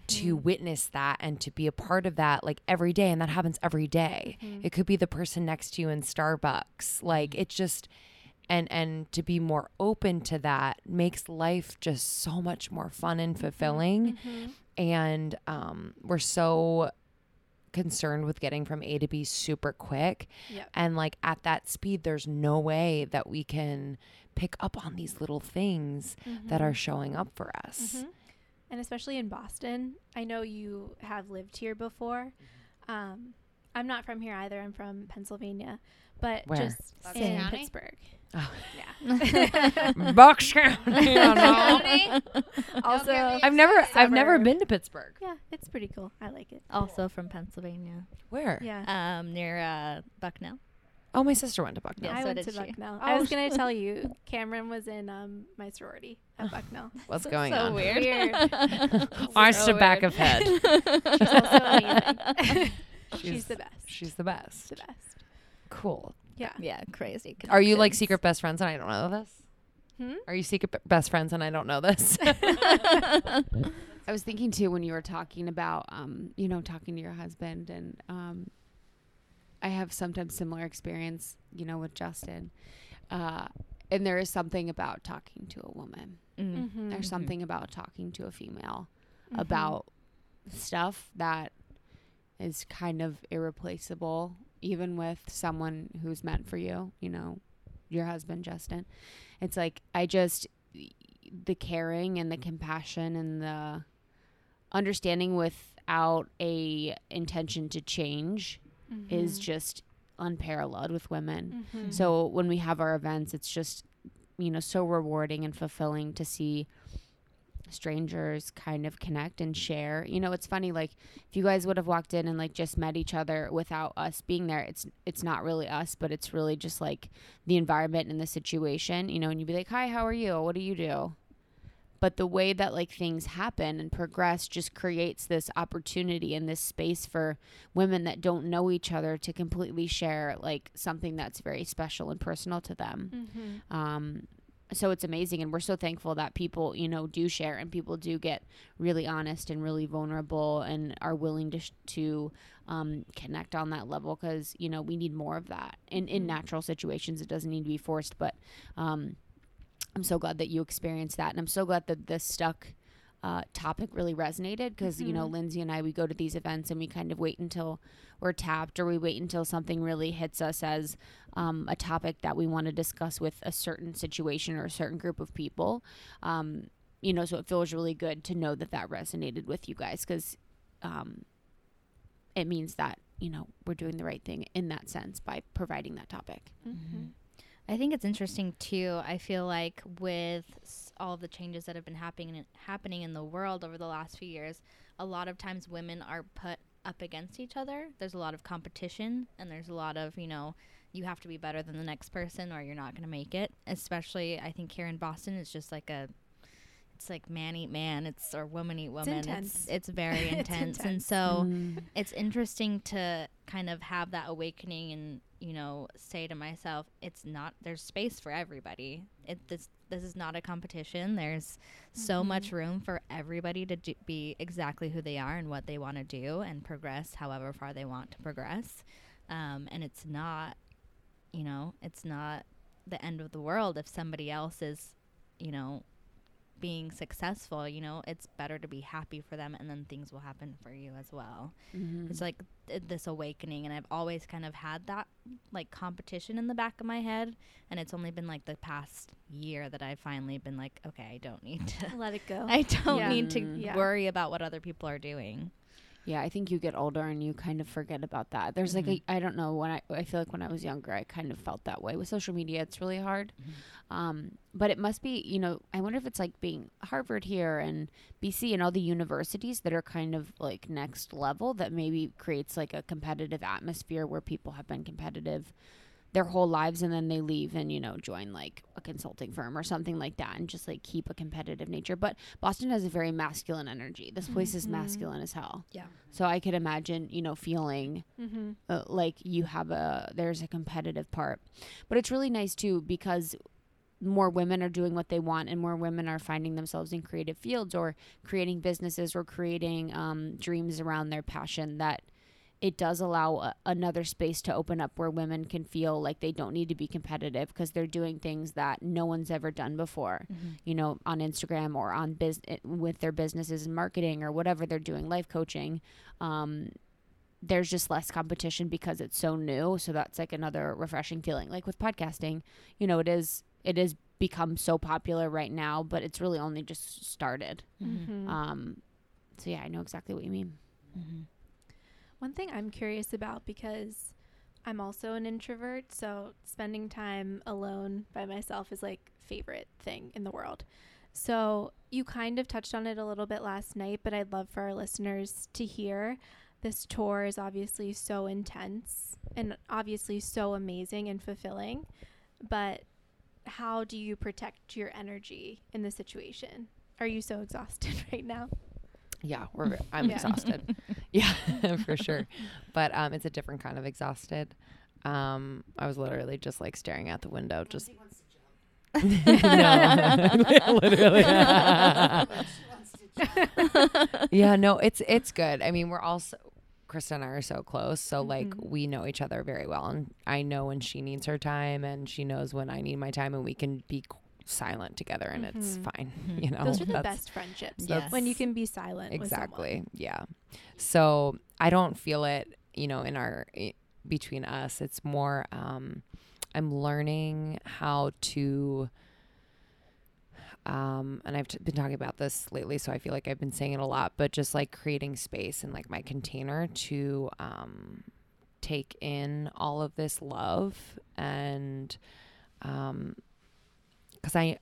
to mm-hmm. witness that and to be a part of that like every day and that happens every day. it could be the person next to you in starbucks like it's just and and to be more open to that makes life just so much more fun and fulfilling and um we're so concerned with getting from A to B super quick Yep. and like at that speed there's no way that we can pick up on these little things that are showing up for us Mhm. And especially in Boston, I know you have lived here before. Um, I'm not from here either. I'm from Pennsylvania, but Where? just Bucks in County? Pittsburgh. Oh. Yeah. Bucks County. also, I've never I've never been to Pittsburgh. yeah, it's pretty cool. I like it. also from Pennsylvania, Where? Yeah. um, near uh, Bucknell. Oh, my sister went to Bucknell. Yeah, I so went did to she. Bucknell. Oh, I was gonna tell you, Cameron was in um, my sorority at Bucknell. What's So- going so on? weird. Weird. I So stood back of head. She's also amazing. She's, She's- the best. She's the best. the best. Cool. Yeah. yeah, crazy. Are you like secret best friends and I don't know this? Hmm? Are you secret b- best friends and I don't know this? I was thinking too when you were talking about, um, you know, talking to your husband, and um, I have sometimes similar experience, you know, with Justin. Uh, and there is something about talking to a woman. Mm. Mm-hmm. There's something about talking to a female Mhm. about stuff that is kind of irreplaceable, even with someone who's meant for you, you know, your husband, Justin. It's like, I just, the caring and the compassion and the understanding without a intention to change is just unparalleled with women. Mhm. So when we have our events, it's just, you know, so rewarding and fulfilling to see strangers kind of connect and share. You know, it's funny like if you guys would have walked in and like just met each other without us being there, it's it's not really us, but it's really just like the environment and the situation, you know, and you'd be like, "Hi, how are you? What do you do?" But the way that like things happen and progress just creates this opportunity and this space for women that don't know each other to completely share like something that's very special and personal to them. Mhm. Um, so it's amazing, and we're so thankful that people, you know, do share and people do get really honest and really vulnerable and are willing to sh- to um, connect on that level because you know we need more of that in in natural situations. It doesn't need to be forced, but um, I'm so glad that you experienced that, and I'm so glad that this stuck. Uh, topic really resonated because you know Mhm. Lindsey and I we go to these events and we kind of wait until we're tapped or we wait until something really hits us as um, a topic that we want to discuss with a certain situation or a certain group of people. Um, you know, so it feels really good to know that that resonated with you guys because um, it means that you know we're doing the right thing in that sense by providing that topic. Mm-hmm. I think it's interesting too. I feel like with s- all of the changes that have been happening happening in the world over the last few years, a lot of times women are put up against each other. There's a lot of competition and there's a lot of, you know, you have to be better than the next person or you're not going to make it. Especially I think here in Boston it's just like a it's like man eat man, it's or woman eat woman. intense. It's it's very It's intense. And so Mm. it's interesting to kind of have that awakening and you know say to myself it's not there's space for everybody. It this this is not a competition. There's so Mm-hmm. much room for everybody to do, be exactly who they are and what they want to do and progress however far they want to progress. Um, and it's not you know it's not the end of the world if somebody else is you know being successful you know it's better to be happy for them and then things will happen for you as well Mhm. it's like th- this awakening and i've always kind of had that like competition in the back of my head and it's only been like the past year that i've finally been like okay i don't need to Let it go. i don't Yeah. need to. Yeah. worry about what other people are doing Yeah, I think you get older and you kind of forget about that. There's like a I don't know when I I feel like when I was younger I kind of felt that way with social media. It's really hard, um, but it must be you know I wonder if it's like being Harvard here and BC and all the universities that are kind of like next level that maybe creates like a competitive atmosphere where people have been competitive their whole lives and then they leave and you know join like a consulting firm or something like that and just like keep a competitive nature but boston has a very masculine energy this place is Mhm. masculine as hell Yeah. so i could imagine you know feeling mm-hmm. uh, like you have a there's a competitive part but it's really nice too because more women are doing what they want and more women are finding themselves in creative fields or creating businesses or creating um, dreams around their passion that it does allow a, another space to open up where women can feel like they don't need to be competitive because they're doing things that no one's ever done before. You know on instagram or on biz with their businesses and marketing or whatever they're doing life coaching um, there's just less competition because it's so new. So that's like another refreshing feeling. Like with podcasting you know it is it is become so popular right now but it's really only just started. Mm-hmm. um so yeah i know exactly what you mean One thing I'm curious about because I'm also an introvert, so spending time alone by myself is like favorite thing in the world. So you kind of touched on it a little bit last night, but I'd love for our listeners to hear. This tour is obviously so intense and obviously so amazing and fulfilling, but how do you protect your energy in the situation? Are you so exhausted right now? Yeah, we're I'm Yeah. exhausted. yeah, for sure. But um, it's a different kind of exhausted. Um, I was literally just like staring out the window, just. no, literally. yeah, no, it's it's good. I mean, we're also Krista and I are so close, so like Mhm. we know each other very well, and I know when she needs her time, and she knows when I need my time, and we can be qu- silent together, and it's Mhm. fine. You know, Those are the That's- best friendships. Yes. When you can be silent. with exactly yeah so i don't feel it you know in our i- between us it's more um i'm learning how to um and i've t- been talking about this lately so i feel like i've been saying it a lot but just like creating space in like my container to um take in all of this love and um because i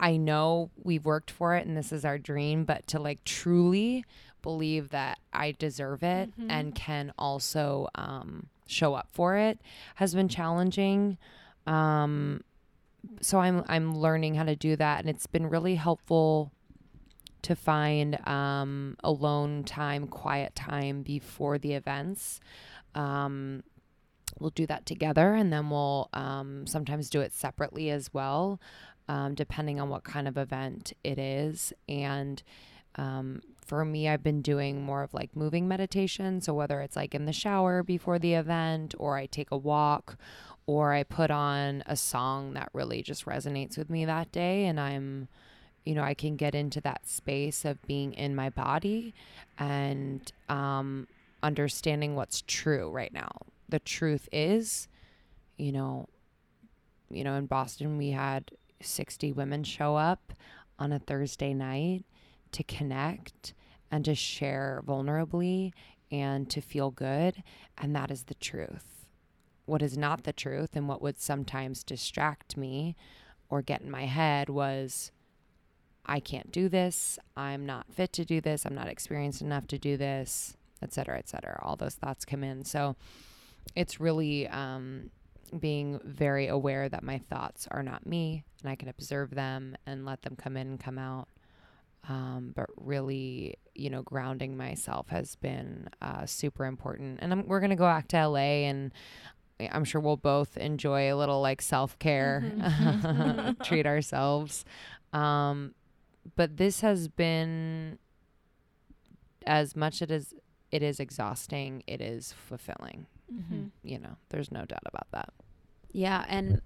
I- know we've worked for it and this is our dream, but to like truly believe that I deserve it Mhm. and can also um, show up for it has been challenging. Um, so I'm I'm learning how to do that, and it's been really helpful to find um, alone time, quiet time before the events. Um, we'll do that together, and then we'll um, sometimes do it separately as well um, depending on what kind of event it is. And um, for me, I've been doing more of like moving meditation. So whether it's like in the shower before the event, or I take a walk, or I put on a song that really just resonates with me that day, and I'm you know, I can get into that space of being in my body and um, understanding what's true right now. The truth is, you know, you know, in Boston we had 60 women show up on a Thursday night to connect and to share vulnerably and to feel good. And that is the truth. What is not the truth and what would sometimes distract me or get in my head was I can't do this. I'm not fit to do this. I'm not experienced enough to do this, et cetera, et cetera. All those thoughts come in. So it's really um, being very aware that my thoughts are not me and I can observe them and let them come in and come out. Um, but really, you know, grounding myself has been uh, super important. And I'm, we're going to go back to LA and I'm sure we'll both enjoy a little like self care, mm-hmm. treat ourselves. Um, but this has been as much it is it is exhausting, it is fulfilling. Mm-hmm. You know, there's no doubt about that. Yeah, and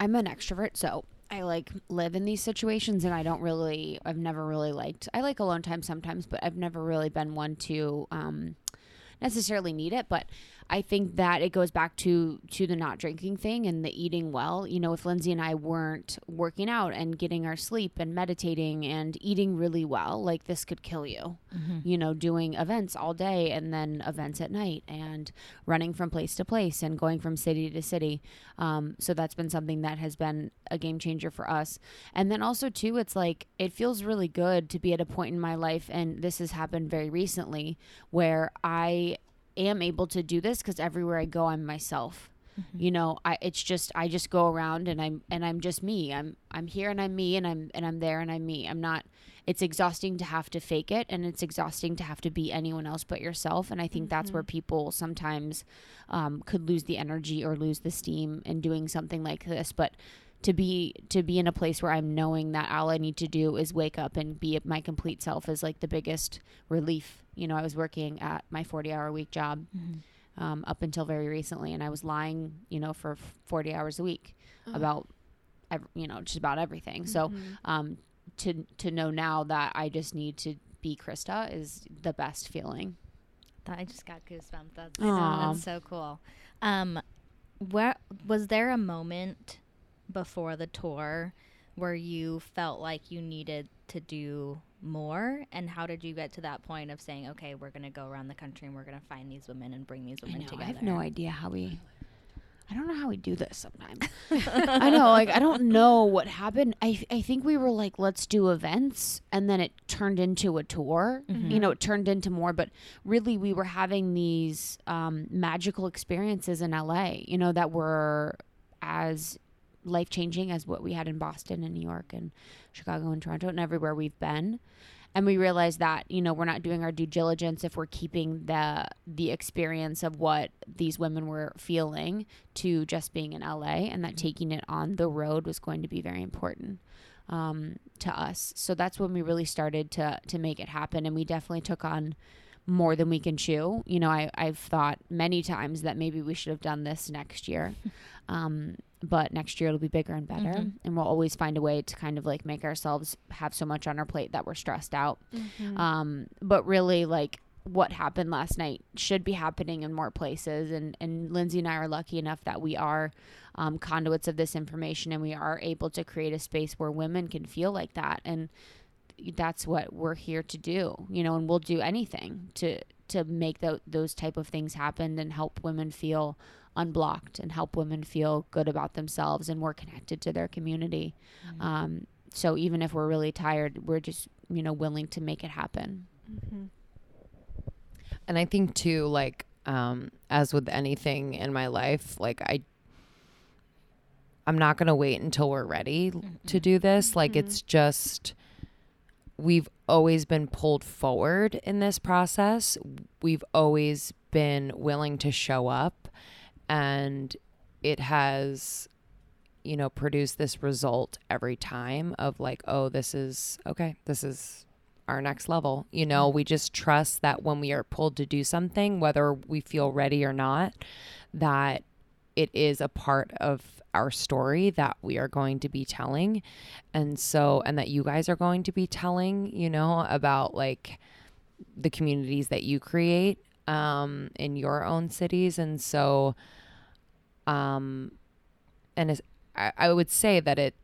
I'm an extrovert, so I like live in these situations and I don't really I've never really liked I like alone time sometimes, but I've never really been one to um necessarily need it, but I think that it goes back to to the not drinking thing and the eating well. You know, if Lindsey and I weren't working out and getting our sleep and meditating and eating really well, like this could kill you. Mm-hmm. You know, doing events all day and then events at night and running from place to place and going from city to city. Um, so that's been something that has been a game changer for us. And then also too, it's like it feels really good to be at a point in my life, and this has happened very recently, where I am able to do this because everywhere I go, I'm myself. Mm-hmm. You know, I it's just I just go around and I'm and I'm just me. I'm I'm here and I'm me and I'm and I'm there and I'm me. I'm not it's exhausting to have to fake it and it's exhausting to have to be anyone else but yourself and i think mm-hmm. that's where mm-hmm. people sometimes um, could lose the energy or lose the steam in doing something like this but to be to be in a place where I'm knowing that all I need to do is wake up and be my complete self is like the biggest relief. You know, I was working at my 40 hour week job mm-hmm. um, up until very recently, and I was lying, you know, for 40 hours a week uh-huh. about, you know, just about everything. Mm-hmm. So, um, to to know now that I just need to be Krista is the best feeling. I just got goosebumps. That's, that's so cool. Um, where was there a moment? Before the tour where you felt like you needed to do more? And how did you get to that point of saying okay we're going to go around the country and we're going to find these women and bring these women I know, together i have no idea how we i don't know how we do this sometimes. I know like i don't know what happened. I, I think we were like let's do events and then it turned into a tour. Mm-hmm. you know it turned into more but really we were having these um, magical experiences in la you know that were as life changing as what we had in Boston and New York and Chicago and Toronto and everywhere we've been. And we realized that, you know, we're not doing our due diligence if we're keeping the the experience of what these women were feeling to just being in LA and that mm-hmm. taking it on the road was going to be very important um, to us. So that's when we really started to to make it happen and we definitely took on more than we can chew. You know, I, I've thought many times that maybe we should have done this next year. Um, but next year it'll be bigger and better mm-hmm. and we'll always find a way to kind of like make ourselves have so much on our plate that we're stressed out mm-hmm. um, but really like what happened last night should be happening in more places and and lindsey and i are lucky enough that we are um, conduits of this information and we are able to create a space where women can feel like that and that's what we're here to do you know and we'll do anything to to make th- those type of things happen and help women feel unblocked and help women feel good about themselves and more connected to their community. Mm-hmm. Um, so even if we're really tired, we're just you know willing to make it happen. Mm-hmm. And I think too, like um, as with anything in my life, like I. I'm not going to wait until we're ready mm-hmm. to do this. Like it's mm-hmm. just we've always been pulled forward in this process. We've always been willing to show up and it has you know produced this result every time of like oh this is okay this is our next level you know mm-hmm. we just trust that when we are pulled to do something whether we feel ready or not that it is a part of our story that we are going to be telling. And so and that you guys are going to be telling you know about like the communities that you create um in your own cities. And so um, and I, I would say that it,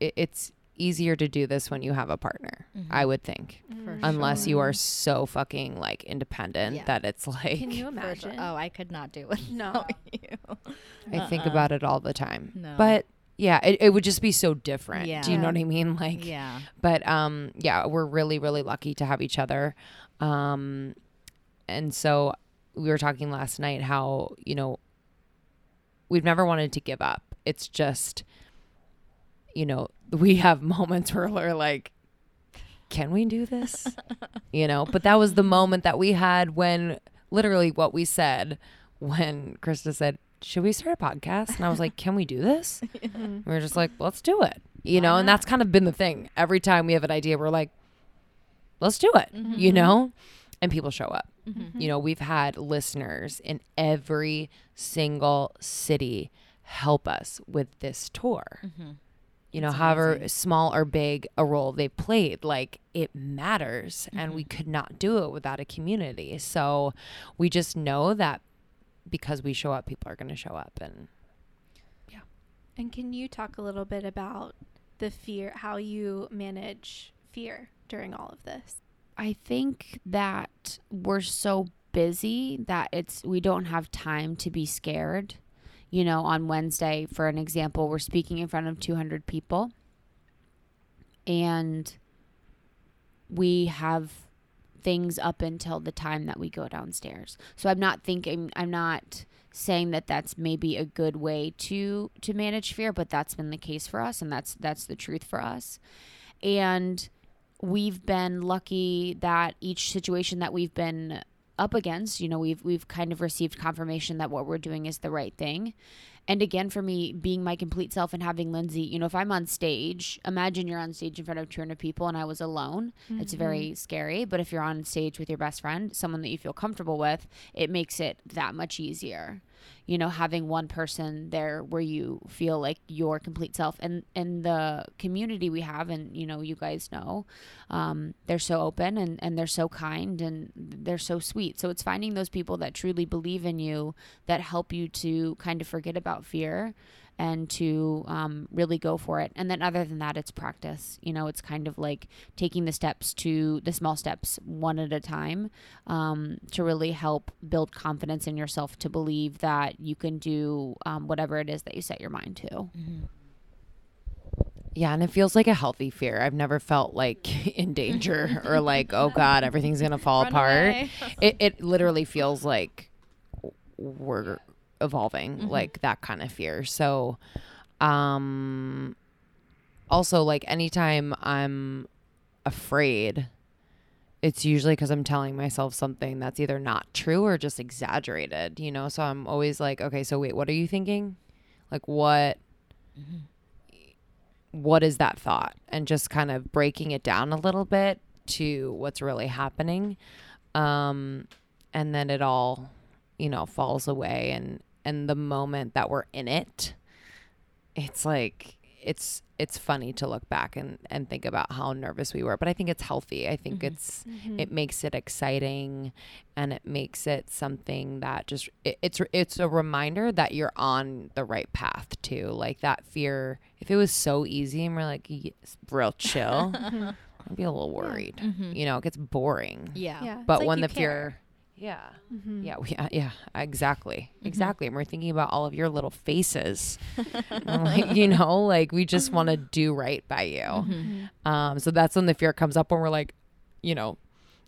it it's easier to do this when you have a partner. Mhm. I would think, For unless you are so fucking like independent Yeah. that it's like Can you imagine? sure. Oh, I could not do it. No. you. I think Uh-uh. about it all the time. No. But yeah, it, it would just be so different. Yeah. Do you know what I mean? Like Yeah. but um yeah we're really really lucky to have each other um and so we were talking last night how you know we've never wanted to give up it's just you know we have moments where we're like can we do this you know but that was the moment that we had when literally what we said when krista said should we start a podcast and i was like can we do this we were just like, let's do it. You know, and that's kind of been the thing. Every time we have an idea, we're like, let's do it. Mm-hmm. You know? And people show up. Mhm. You know, we've had listeners in every single city help us with this tour. Mhm. You know, That's however amazing. small or big a role they played, like it matters. And Mm-hmm. we could not do it without a community. So we just know that because we show up, people are going to show up. And yeah. And can you talk a little bit about the fear, how you manage fear during all of this? I think that we're so busy that it's we don't have time to be scared. You know, on Wednesday, for an example, we're speaking in front of 200 people and we have things up until the time that we go downstairs. So I'm not thinking I'm not saying that that's maybe a good way to to manage fear, but that's been the case for us and that's that's the truth for us. And we've been lucky that each situation that we've been up against, you know, we've we've kind of received confirmation that what we're doing is the right thing. And again, for me, being my complete self and having Lindsey, you know, if I'm on stage, imagine you're on stage in front of 200 people and I was alone. It's mm-hmm. very scary. But if you're on stage with your best friend, someone that you feel comfortable with, it makes it that much easier. You know, having one person there where you feel like your complete self and and the community we have, and you know, you guys know, um, they're so open and and they're so kind and they're so sweet. So it's finding those people that truly believe in you that help you to kind of forget about fear and to um, really go for it. And then other than that, it's practice. You know, it's kind of like taking the steps to the small steps one at a time um, to really help build confidence in yourself to believe that you can do um, whatever it is that you set your mind to. Mm-hmm. Yeah, and it feels like a healthy fear. I've never felt like in danger or like, oh God, everything's gonna fall Run apart. It it literally feels like we're evolving, Mhm. like that kind of fear. So, um, also like anytime I'm afraid, it's usually because I'm telling myself something that's either not true or just exaggerated. You know, so I'm always like, okay, so wait, what are you thinking? Like what? what is that thought and just kind of breaking it down a little bit to what's really happening um and then it all you know falls away and and the moment that we're in it it's like it's it's funny to look back and and think about how nervous we were but i think it's healthy i think Mhm. it's Mhm. it makes it exciting and it makes it something that just it, it's it's a reminder that you're on the right path too like that fear if it was so easy and we're like yes, real chill i'd be a little worried Mhm. you know it gets boring Yeah. yeah. but like when the care. fear yeah Mhm. yeah we, yeah yeah exactly Mhm. exactly and we're thinking about all of your little faces like, you know like we just want to do right by you Mhm. Mhm. um, so that's when the fear comes up when we're like, you know,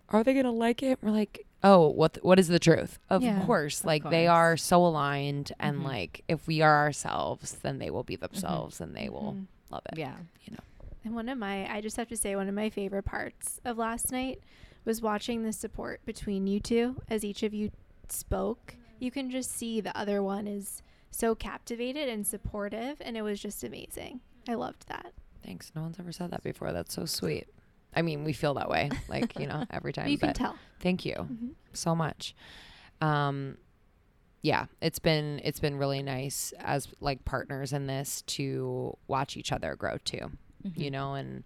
are they gonna like it? We're like, oh, what th- what is the truth? Of Yeah, course, of like they are so aligned, and Mhm. like if we are ourselves, then they will be themselves, and they will love it. Yeah. You know, and one of my, I just have to say, one of my favorite parts of last night was watching the support between you two as each of you spoke. You can just see the other one is so captivated and supportive, and it was just amazing. I loved that. Thanks. No one's ever said that before. That's so sweet. I mean, we feel that way, like you know, every time. you can tell. thank you. Mhm. so much. Um yeah, it's been it's been really nice as like partners in this to watch each other grow too. Mm-hmm. You know, and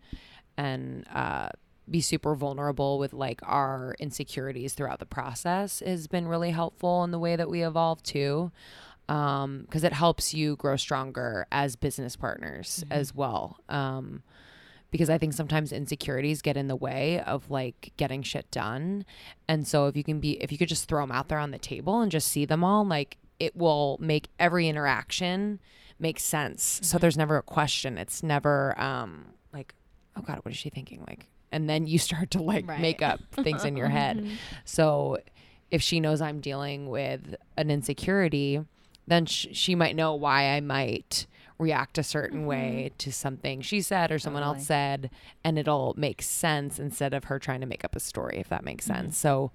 and uh be super vulnerable with like our insecurities throughout the process has been really helpful in the way that we evolve too. Um, because it helps you grow stronger as business partners Mhm. as well. Um, because I think sometimes insecurities get in the way of like getting shit done. And so if you can be if you could just throw them out there on the table and just see them all, like it will make every interaction make sense. So there's never a question. It's never um like, oh god, what is she thinking? Like and then you start to like Right. make up things in your head. Mm-hmm. So if she knows I'm dealing with an insecurity, then sh- she might know why I might react a certain mm-hmm. way to something she said or someone else said, and it'll make sense instead of her trying to make up a story, if that makes mm-hmm. sense. So,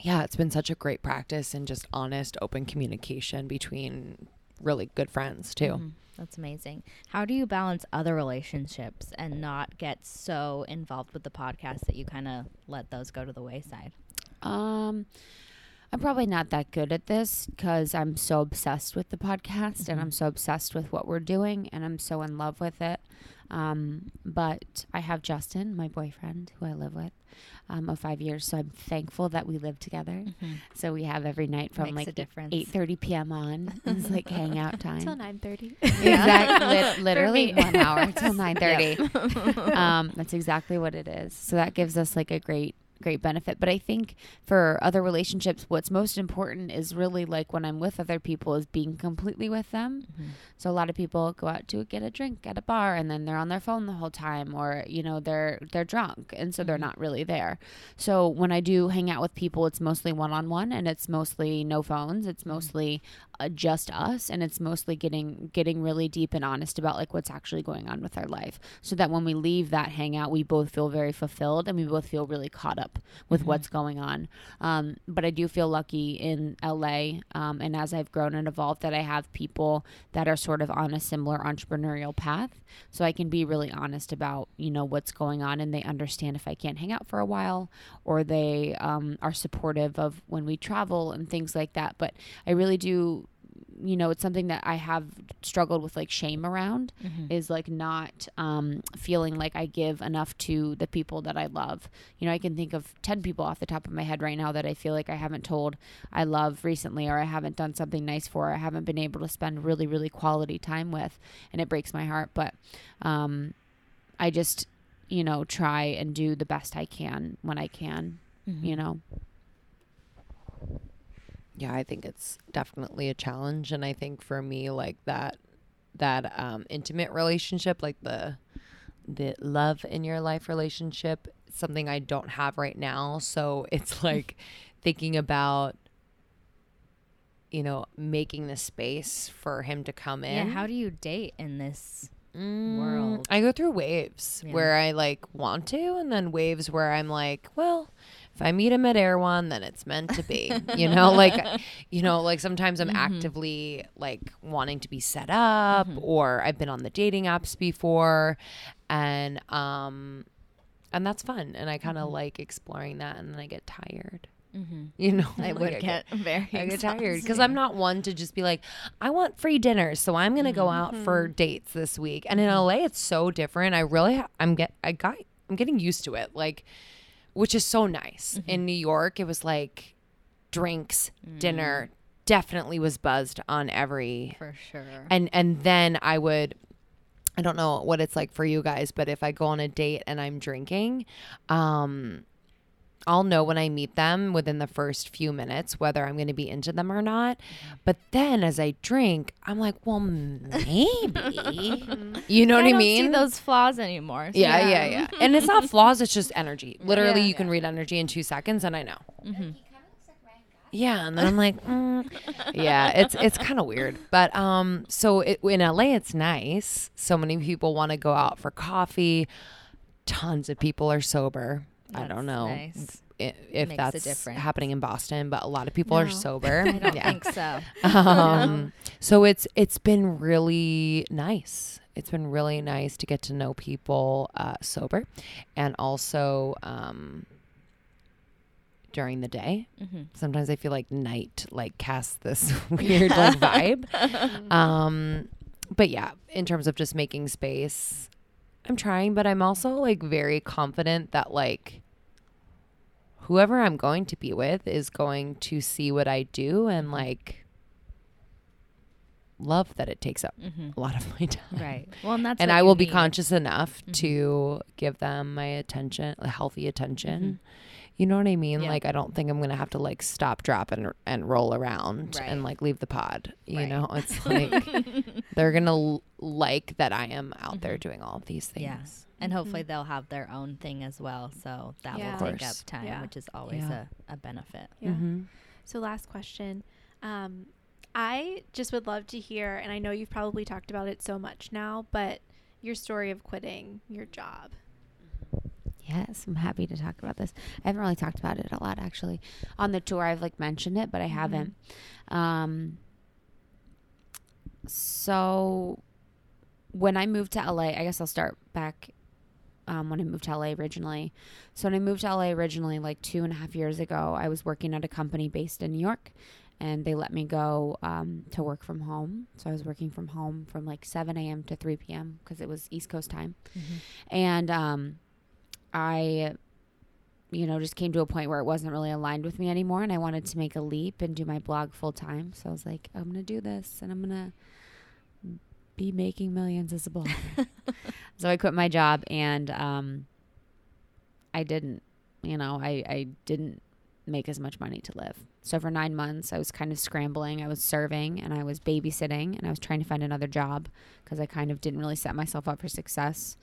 yeah, it's been such a great practice and just honest, open communication between really good friends, too. That's amazing. How do you balance other relationships and not get so involved with the podcast that you kind of let those go to the wayside? Um, I'm probably not that good at this because I'm so obsessed with the podcast and I'm so obsessed with what we're doing and I'm so in love with it. Um, but I have Justin, my boyfriend, who I live with, um, of five years. So I'm thankful that we live together. So we have every night from Mm-hmm. Makes like difference. 8:30 p.m. on. It's like hangout time. Till 9:30. Exactly, lit- literally one hour till nine thirty. um, that's exactly what it is. So that gives us like a great, great benefit. But I think for other relationships, what's most important is really like when I'm with other people is being completely with them. Mm-hmm. So a lot of people go out to get a drink at a bar and then they're on their phone the whole time, or you know they're they're drunk and so they're mm-hmm. not really there. So when I do hang out with people, it's mostly one on one and it's mostly no phones. It's mm-hmm. mostly uh, just us and it's mostly getting getting really deep and honest about like what's actually going on with our life. So that when we leave that hangout we both feel very fulfilled and we both feel really caught up with what's going on. Um, but i do feel lucky in la um, and as i've grown and evolved that i have people that are sort of on a similar entrepreneurial path. So i can be really honest about you know what's going on and they understand if i can't hang out for a while or they um, are supportive of when we travel and things like that. But i really do you know it's something that i have struggled with like shame around is like not um, feeling like i give enough to the people that i love. You know i can think of 10 people off the top of my head right now that i feel like i haven't told i love recently or i haven't done something nice for or i haven't been able to spend really really quality time with and it breaks my heart. But um, i just you know try and do the best i can when i can you know yeah i think it's definitely a challenge and i think for me like that that um intimate relationship like the the love in your life relationship something i don't have right now so it's like thinking about you know making the space for him to come in. Yeah, how do you date in this? Mm, world? I go through waves Yeah. where I like want to, and then waves where I'm like, well, if I meet him at Erewhon, then it's meant to be. you know, like, you know, like sometimes I'm actively like wanting to be set up, or I've been on the dating apps before, and um, and that's fun, and I kind of like exploring that, and then I get tired. Mm-hmm. You know, I Like, would get very. I get tired because. I'm not one to just be like, I want free dinners, so I'm gonna go out for dates this week. And in LA, it's so different. I really, ha- I'm get, I got, I'm getting used to it, like, which is so nice. In New York, it was like drinks, dinner, definitely was buzzed on every, for sure. and and then I would. I don't know what it's like for you guys, but if I go on a date and I'm drinking, um, I'll know when I meet them within the first few minutes whether I'm going to be into them or not. But then as I drink, I'm like, well, maybe. you know what I I mean? see those flaws anymore. so yeah, yeah, yeah. And it's not flaws, it's just energy. Literally, Yeah. you can read energy in two seconds, and I know. Yeah, and then I'm like, mm. yeah, it's it's kind of weird, but um, so it, in LA it's nice. So many people want to go out for coffee. Tons of people are sober. I don't know nice. i- if that's happening in Boston, but a lot of people are sober. I don't yeah. think so. Um, so it's it's been really nice. It's been really nice to get to know people uh, sober, and also um, during the day. Mhm. Sometimes I feel like night like casts this weird like vibe. Um, but yeah, in terms of just making space, I'm trying, but I'm also like very confident that like whoever I'm going to be with is going to see what I do and like love that it takes up Mhm. a lot of my time. Right. Well, and that's and I will be conscious enough Mhm. to give them my attention, a healthy attention. You know what I mean? Mm-hmm. Yeah. Like I don't think I'm gonna have to like stop, drop, and and roll around Right. and like leave the pod. You Right. know, it's like they're gonna l- like that I am out there Mhm. doing all of these things. Yeah. And hopefully they'll have their own thing as well. So that Yeah. will Of take up time, Yeah. which is always Yeah. a, a benefit. Yeah. Mhm. So last question. Um, I just would love to hear, and I know you've probably talked about it so much now, but your story of quitting your job. Yes, I'm happy to talk about this. I haven't really talked about it a lot actually. On the tour I've like mentioned it, but I haven't. Um so when I moved to LA, I guess I'll start back um, when I moved to LA originally. So when I moved to LA originally, like two and a half years ago, I was working at a company based in New York, and they let me go um, to work from home. So I was working from home from like 7 a.m. to 3 p.m. because it was East Coast time, and um, I, you know, just came to a point where it wasn't really aligned with me anymore, and I wanted to make a leap and do my blog full time. So I was like, I'm gonna do this, and I'm gonna be making millions as a blogger. so I quit my job, and um, I didn't, you know, I I didn't make as much money to live. So for nine months, I was kind of scrambling. I was serving and I was babysitting and I was trying to find another job because I kind of didn't really set myself up for success.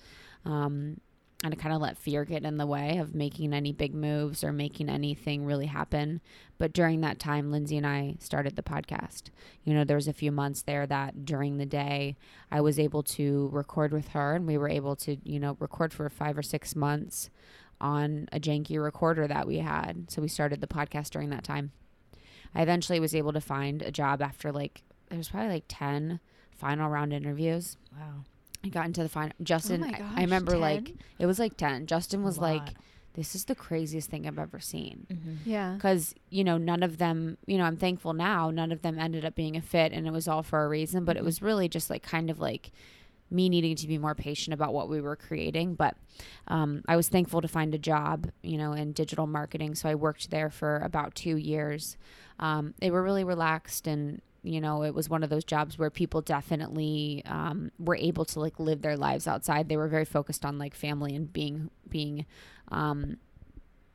Um, and I kind of let fear get in the way of making any big moves or making anything really happen. But during that time, Lindsey and I started the podcast. You know, there was a few months there that during the day I was able to record with her, and we were able to, you know, record for five or six months on a janky recorder that we had. So we started the podcast during that time. I eventually was able to find a job after like there was probably like ten final round interviews. Wow. I got into the final. Justin, my I- I, remember 10? like it was like ten. Justin was like, "This is the craziest thing I've ever seen." Mm-hmm. Yeah. Because you know none of them, you know, I'm thankful now. None of them ended up being a fit, and it was all for a reason. But it Mhm. was really just like kind of like me needing to be more patient about what we were creating. But um, I was thankful to find a job, you know, in digital marketing. So I worked there for about two years. Um, they were really relaxed and you know it was one of those jobs where people definitely um, were able to like live their lives outside. They were very focused on like family and being being um,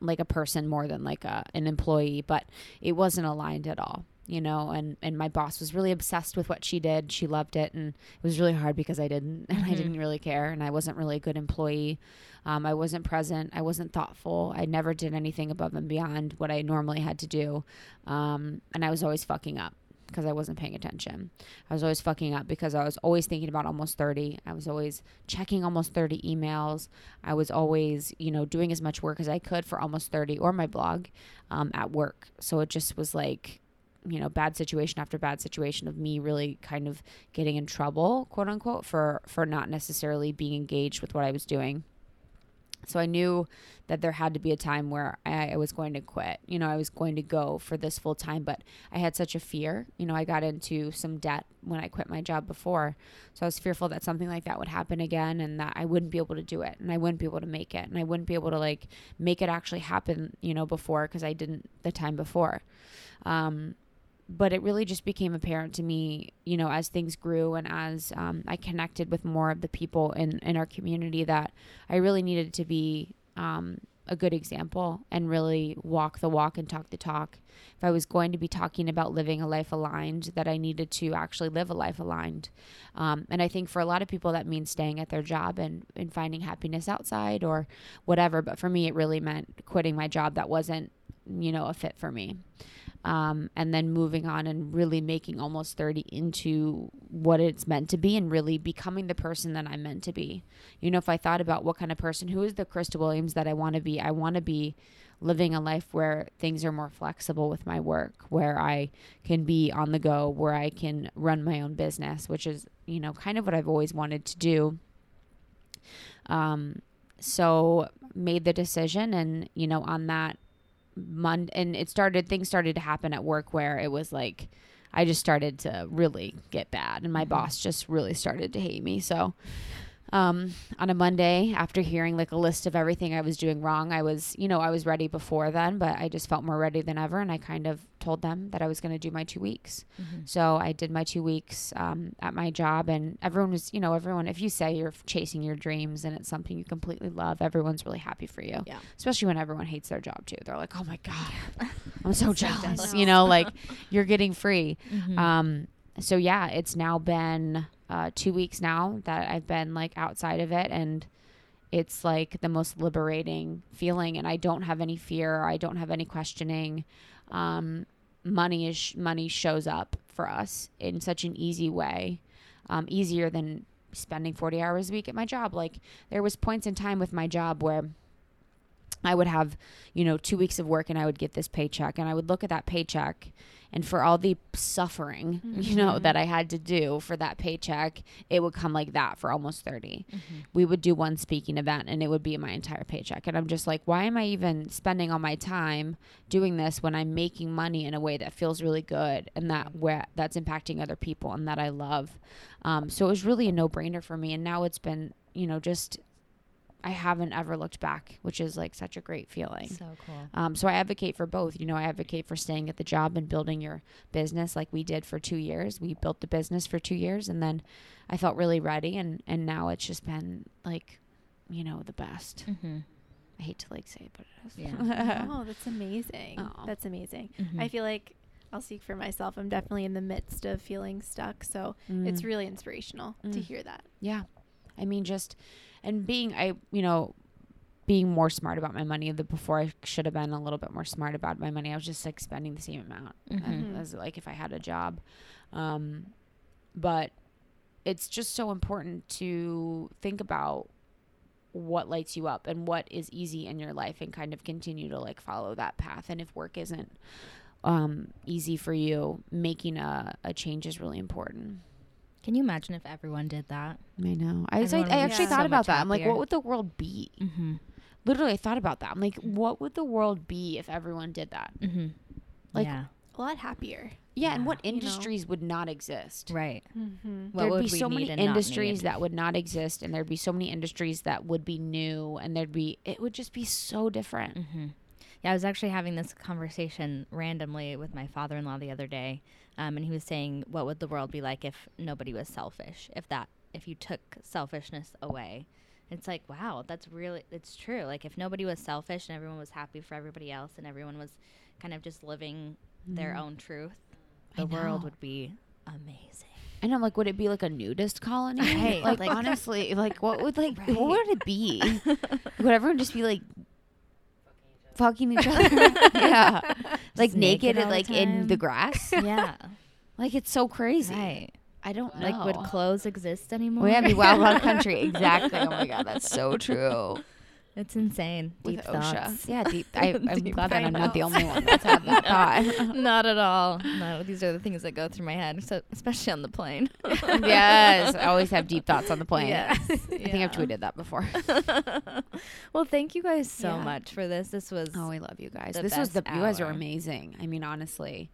like a person more than like a, an employee but it wasn't aligned at all you know and and my boss was really obsessed with what she did. She loved it and it was really hard because i didn't and i Mhm. didn't really care and i wasn't really a good employee. Um, i wasn't present. I wasn't thoughtful. I never did anything above and beyond what i normally had to do. Um, and i was always fucking up because i wasn't paying attention. I was always fucking up because i was always thinking about almost 30 i was always checking almost 30 emails. I was always you know doing as much work as i could for almost 30 or my blog um, at work. So it just was like you know bad situation after bad situation of me really kind of getting in trouble quote unquote for for not necessarily being engaged with what i was doing so i knew that there had to be a time where I, I was going to quit. You know i was going to go for this full time but i had such a fear. You know i got into some debt when i quit my job before. So i was fearful that something like that would happen again and that i wouldn't be able to do it and i wouldn't be able to make it and i wouldn't be able to like make it actually happen you know before because i didn't the time before. Um, but it really just became apparent to me, you know, as things grew and as um, I connected with more of the people in, in our community that I really needed to be um, a good example and really walk the walk and talk the talk. If I was going to be talking about living a life aligned, that I needed to actually live a life aligned. Um, and I think for a lot of people, that means staying at their job and, and finding happiness outside or whatever. But for me, it really meant quitting my job that wasn't, you know, a fit for me um, and then moving on and really making almost 30 into what it's meant to be and really becoming the person that I'm meant to be. You know, if I thought about what kind of person, who is the Krista Williams that I want to be, I want to be living a life where things are more flexible with my work, where I can be on the go, where I can run my own business, which is, you know, kind of what I've always wanted to do. Um, so made the decision and, you know, on that Monday, and it started. Things started to happen at work where it was like, I just started to really get bad, and my mm-hmm. boss just really started to hate me. So, um, on a Monday after hearing like a list of everything I was doing wrong. I was, you know, I was ready before then, but I just felt more ready than ever. And I kind of told them that I was going to do my two weeks. Mm-hmm. So I did my two weeks um, at my job, and everyone was, you know, everyone, if you say you're chasing your dreams and it's something you completely love, everyone's really happy for you. Yeah. Especially when everyone hates their job too. They're like, oh my God, I'm so jealous. You know, like you're getting free. Mhm. Um, so yeah, it's now been uh, two weeks now that I've been like outside of it, and it's like the most liberating feeling. And I don't have any fear. I don't have any questioning. Um, money is money shows up for us in such an easy way, um, easier than spending 40 hours a week at my job. Like there was points in time with my job where I would have, you know, two weeks of work and I would get this paycheck and I would look at that paycheck and for all the suffering, you know, mm-hmm. that I had to do for that paycheck, it would come like that for almost 30. Mm-hmm. We would do one speaking event and it would be my entire paycheck. And I'm just like, why am I even spending all my time doing this when I'm making money in a way that feels really good and that mm-hmm. where that's impacting other people and that I love. Um, so it was really a no brainer for me. And now it's been, you know, just I haven't ever looked back, which is like such a great feeling. So cool. Um, so I advocate for both. You know, I advocate for staying at the job and building your business like we did for two years. We built the business for two years, and then I felt really ready, and and now it's just been like, you know, the best. Mm-hmm. I hate to like say it, but it is. Yeah. oh, that's amazing. Aw. That's amazing. Mhm. I feel like I'll speak for myself. I'm definitely in the midst of feeling stuck, so Mm. it's really inspirational to Mm. hear that. Yeah. I mean, just, and being, I, you know, being more smart about my money. The before I should have been a little bit more smart about my money. I was just like spending the same amount Mhm. as like if I had a job. Um, but it's just so important to think about what lights you up and what is easy in your life and kind of continue to like follow that path. And if work isn't um, easy for you, making a, a change is really important. Can you imagine if everyone did that? I know. I was like, Everyone I would be actually so thought about much that. I'm like, what would the world be? Mm-hmm. Literally, I thought about that. I'm like, what would the world be if everyone did that? Mm-hmm. Like- yeah. A lot happier. Yeah, and Yeah. what You know. industries would not exist? Right. Mm-hmm. There'd would be we so many need and not industries that would not exist, and there'd be so many industries that would be new, and there'd be it would just be so different. Mm-hmm. Yeah, I was actually having this conversation randomly with my father-in-law the other day, um, and he was saying, "What would the world be like if nobody was selfish? If that, if you took selfishness away?" It's like, wow, that's really, it's true. Like, if nobody was selfish and everyone was happy for everybody else, and everyone was kind of just living their Mhm. own truth, I the world would be amazing. And I'm like, would it be like a nudist colony? Right, Like, like- honestly, like what would like Right. what would it be? would everyone just be like fucking each other? yeah, like Just naked, naked and the like in the grass. yeah, Like it's so crazy. right. I don't know. Like, would clothes exist anymore? we have wild wild country. Exactly. Oh my god, that's so true. It's insane. Deep thoughts. Yeah, deep. I, I'm Deep glad that I'm not the only one that's had that thought. Not at all. No, these are the things that go through my head, so especially on the plane. yes, I always have deep thoughts on the plane. Yes, I think I've tweeted that before. well, thank you guys so Yeah. much for this. This was Oh, we love you guys. this was the best you guys are amazing. I mean, honestly,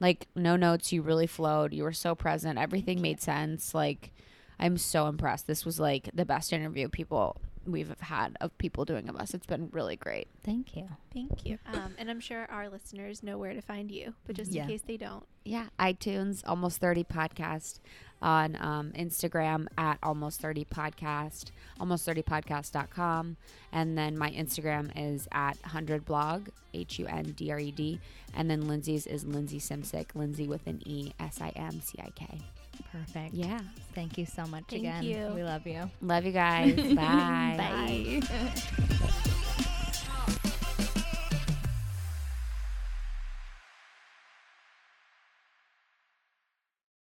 like no notes. You really flowed. You were so present. Everything made sense. Like, I'm so impressed. This was like the best interview people we've had of people doing of us. It's been really great. thank you. Thank you. Um, and I'm sure our listeners know where to find you, but just Yeah. in case they don't, Yeah, iTunes, almost 30 podcast on um, Instagram at almost 30 podcast, almost 30 podcast.com. And then my Instagram is at 100 blog, H U N D R E D. And then Lindsey's is Lindsey Simcik, Lindsey with an E S I M C I K. Perfect. Yeah. Thank you so much Thank again. you. We love you. Love you guys. Bye. Bye.